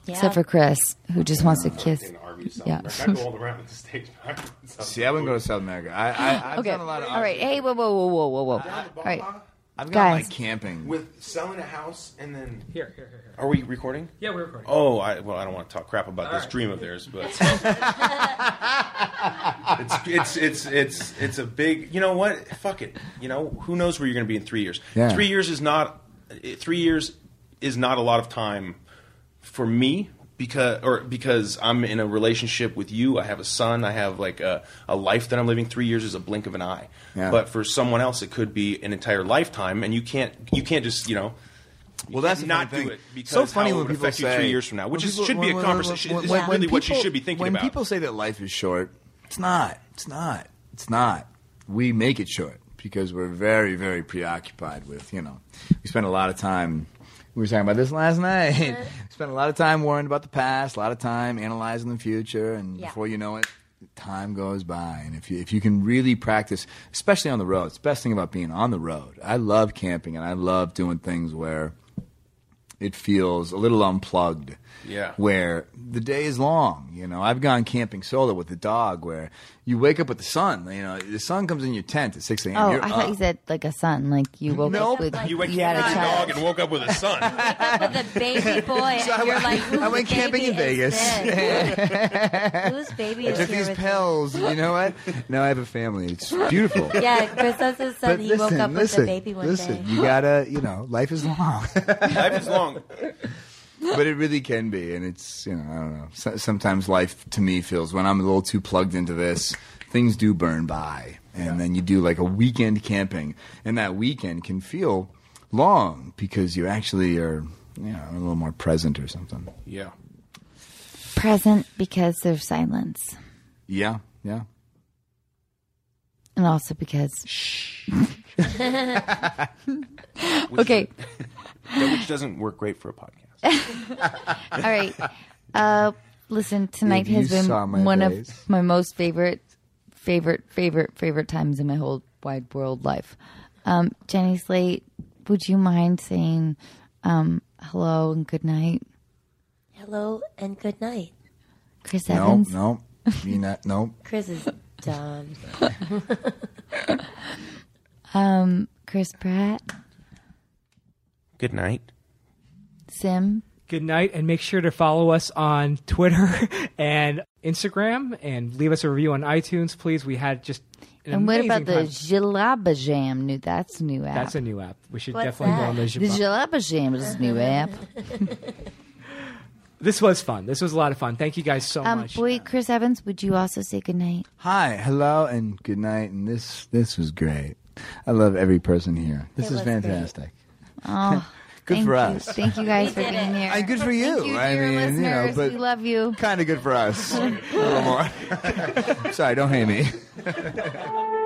[SPEAKER 5] Yeah.
[SPEAKER 2] Except for Chris, who just wants to kiss.
[SPEAKER 7] In RV South
[SPEAKER 2] Yeah.
[SPEAKER 7] America. I go all around the stage.
[SPEAKER 4] See, I wouldn't go to South America. I, I, I've
[SPEAKER 2] Okay.
[SPEAKER 4] done a lot of.
[SPEAKER 2] All right. Hey, whoa, whoa, whoa, whoa, whoa, whoa. All right.
[SPEAKER 4] I've got
[SPEAKER 2] Guys.
[SPEAKER 4] my camping.
[SPEAKER 7] With selling a house and then
[SPEAKER 1] Here, here, here, here.
[SPEAKER 7] are we recording?
[SPEAKER 1] Yeah, we're recording.
[SPEAKER 7] Oh, I, well, I don't want to talk crap about this
[SPEAKER 1] right.
[SPEAKER 7] dream of theirs, but it's, it's it's it's it's a big. You know what? Fuck it. You know who knows where you're going to be in three years.
[SPEAKER 4] Yeah.
[SPEAKER 7] Three years is not. Three years is not a lot of time for me because or because I'm in a relationship with you. I have a son. I have like a, a life that I'm living. Three years is a blink of an eye.
[SPEAKER 4] Yeah.
[SPEAKER 7] But for someone else, it could be an entire lifetime, and you can't you can't just you know.
[SPEAKER 4] Well, that's
[SPEAKER 7] not do it because
[SPEAKER 4] so funny
[SPEAKER 7] how it
[SPEAKER 4] when
[SPEAKER 7] would
[SPEAKER 4] people
[SPEAKER 7] affect you
[SPEAKER 4] say
[SPEAKER 7] three years from now, which
[SPEAKER 4] when
[SPEAKER 7] is,
[SPEAKER 4] people-
[SPEAKER 7] should be a
[SPEAKER 4] when- when-
[SPEAKER 7] conversation.
[SPEAKER 4] when- when- when
[SPEAKER 7] really what you should be thinking
[SPEAKER 4] when
[SPEAKER 7] about.
[SPEAKER 4] people say that life is short, it's not. It's not. It's not. We make it short because we're very, very preoccupied with you know. We spend a lot of time. We were talking about this last night. Uh-huh. we spend a lot of time worrying about the past, a lot of time analyzing the future, and
[SPEAKER 5] Yeah.
[SPEAKER 4] before you know it, time goes by. And if you if you can really practice, especially on the road, it's the best thing about being on the road. I love camping and I love doing things where it feels a little unplugged.
[SPEAKER 7] Yeah.
[SPEAKER 4] Where the day is long. You know, I've gone camping solo with the dog where you wake up with the sun. You know, the sun comes in your tent at 6 a.m.
[SPEAKER 2] Oh,
[SPEAKER 4] You're
[SPEAKER 2] I thought
[SPEAKER 4] up.
[SPEAKER 2] you said like a son, like you woke
[SPEAKER 4] Nope.
[SPEAKER 2] up with
[SPEAKER 7] you went
[SPEAKER 2] had a
[SPEAKER 7] camping with a
[SPEAKER 2] child.
[SPEAKER 7] dog and woke up with a son.
[SPEAKER 5] With a baby boy,
[SPEAKER 4] So I
[SPEAKER 5] you're
[SPEAKER 4] went-
[SPEAKER 5] like,
[SPEAKER 4] I went camping in Vegas.
[SPEAKER 5] Is this? Whose baby
[SPEAKER 4] I
[SPEAKER 5] is
[SPEAKER 4] took
[SPEAKER 5] here
[SPEAKER 4] these
[SPEAKER 5] with
[SPEAKER 4] pills. You know what? Now I have a family. It's beautiful.
[SPEAKER 5] Yeah, Chris has his son.
[SPEAKER 4] But
[SPEAKER 5] he
[SPEAKER 4] listen,
[SPEAKER 5] woke up
[SPEAKER 4] listen,
[SPEAKER 5] with a baby one
[SPEAKER 4] listen.
[SPEAKER 5] day.
[SPEAKER 4] You gotta, you know, life is long.
[SPEAKER 7] Life is long.
[SPEAKER 4] but it really can be, and it's you know I don't know. So, sometimes life to me feels when I'm a little too plugged into this, things do burn by, and then you do like a weekend camping, and that weekend can feel long because you actually are you know a little more present or something.
[SPEAKER 7] Yeah.
[SPEAKER 2] present because there's silence,
[SPEAKER 4] Yeah, yeah.
[SPEAKER 2] and also because. Shh. okay,
[SPEAKER 7] Which doesn't work great for a podcast.
[SPEAKER 2] all right. Uh, listen, tonight
[SPEAKER 4] If
[SPEAKER 2] has
[SPEAKER 4] you
[SPEAKER 2] been
[SPEAKER 4] saw my
[SPEAKER 2] one
[SPEAKER 4] face.
[SPEAKER 2] of my most favorite, favorite, favorite, favorite times in my whole wide world life. Um, Jenny Slate, would you mind saying um, hello and good night,
[SPEAKER 5] Hello and good night.
[SPEAKER 2] Chris
[SPEAKER 4] No,
[SPEAKER 2] Evans?
[SPEAKER 4] no, you not. No,
[SPEAKER 5] Chris is dumb.
[SPEAKER 2] Um, Chris Pratt,
[SPEAKER 7] Good night.
[SPEAKER 2] Sim.
[SPEAKER 1] Good night, and make sure to follow us on Twitter and Instagram, and leave us a review on iTunes, please. We had just an
[SPEAKER 2] and what about
[SPEAKER 1] amazing
[SPEAKER 2] the
[SPEAKER 1] time.
[SPEAKER 2] Jalaba Jam? New, that's a new app.
[SPEAKER 1] That's a new app. We should
[SPEAKER 5] What's
[SPEAKER 1] definitely go on the
[SPEAKER 2] the Jalaba Jam is a new app.
[SPEAKER 1] This was fun. This was a lot of fun. Thank you guys so
[SPEAKER 2] Um,
[SPEAKER 1] much.
[SPEAKER 2] boy, Chris Evans, would you also say good night?
[SPEAKER 4] Hi, hello, and good night. And this this was great. I love every person here. This
[SPEAKER 5] It
[SPEAKER 4] is
[SPEAKER 5] was great.
[SPEAKER 4] fantastic.
[SPEAKER 2] Oh,
[SPEAKER 4] Good
[SPEAKER 2] thank
[SPEAKER 4] for
[SPEAKER 2] you.
[SPEAKER 4] us.
[SPEAKER 2] Thank you guys for being
[SPEAKER 5] it.
[SPEAKER 2] here.
[SPEAKER 4] And good for you.
[SPEAKER 2] Thank you,
[SPEAKER 4] I
[SPEAKER 2] dear
[SPEAKER 4] mean, you know,
[SPEAKER 2] listeners.
[SPEAKER 4] but
[SPEAKER 2] we love you.
[SPEAKER 4] kind of good for us. a little more. Sorry, don't hate me.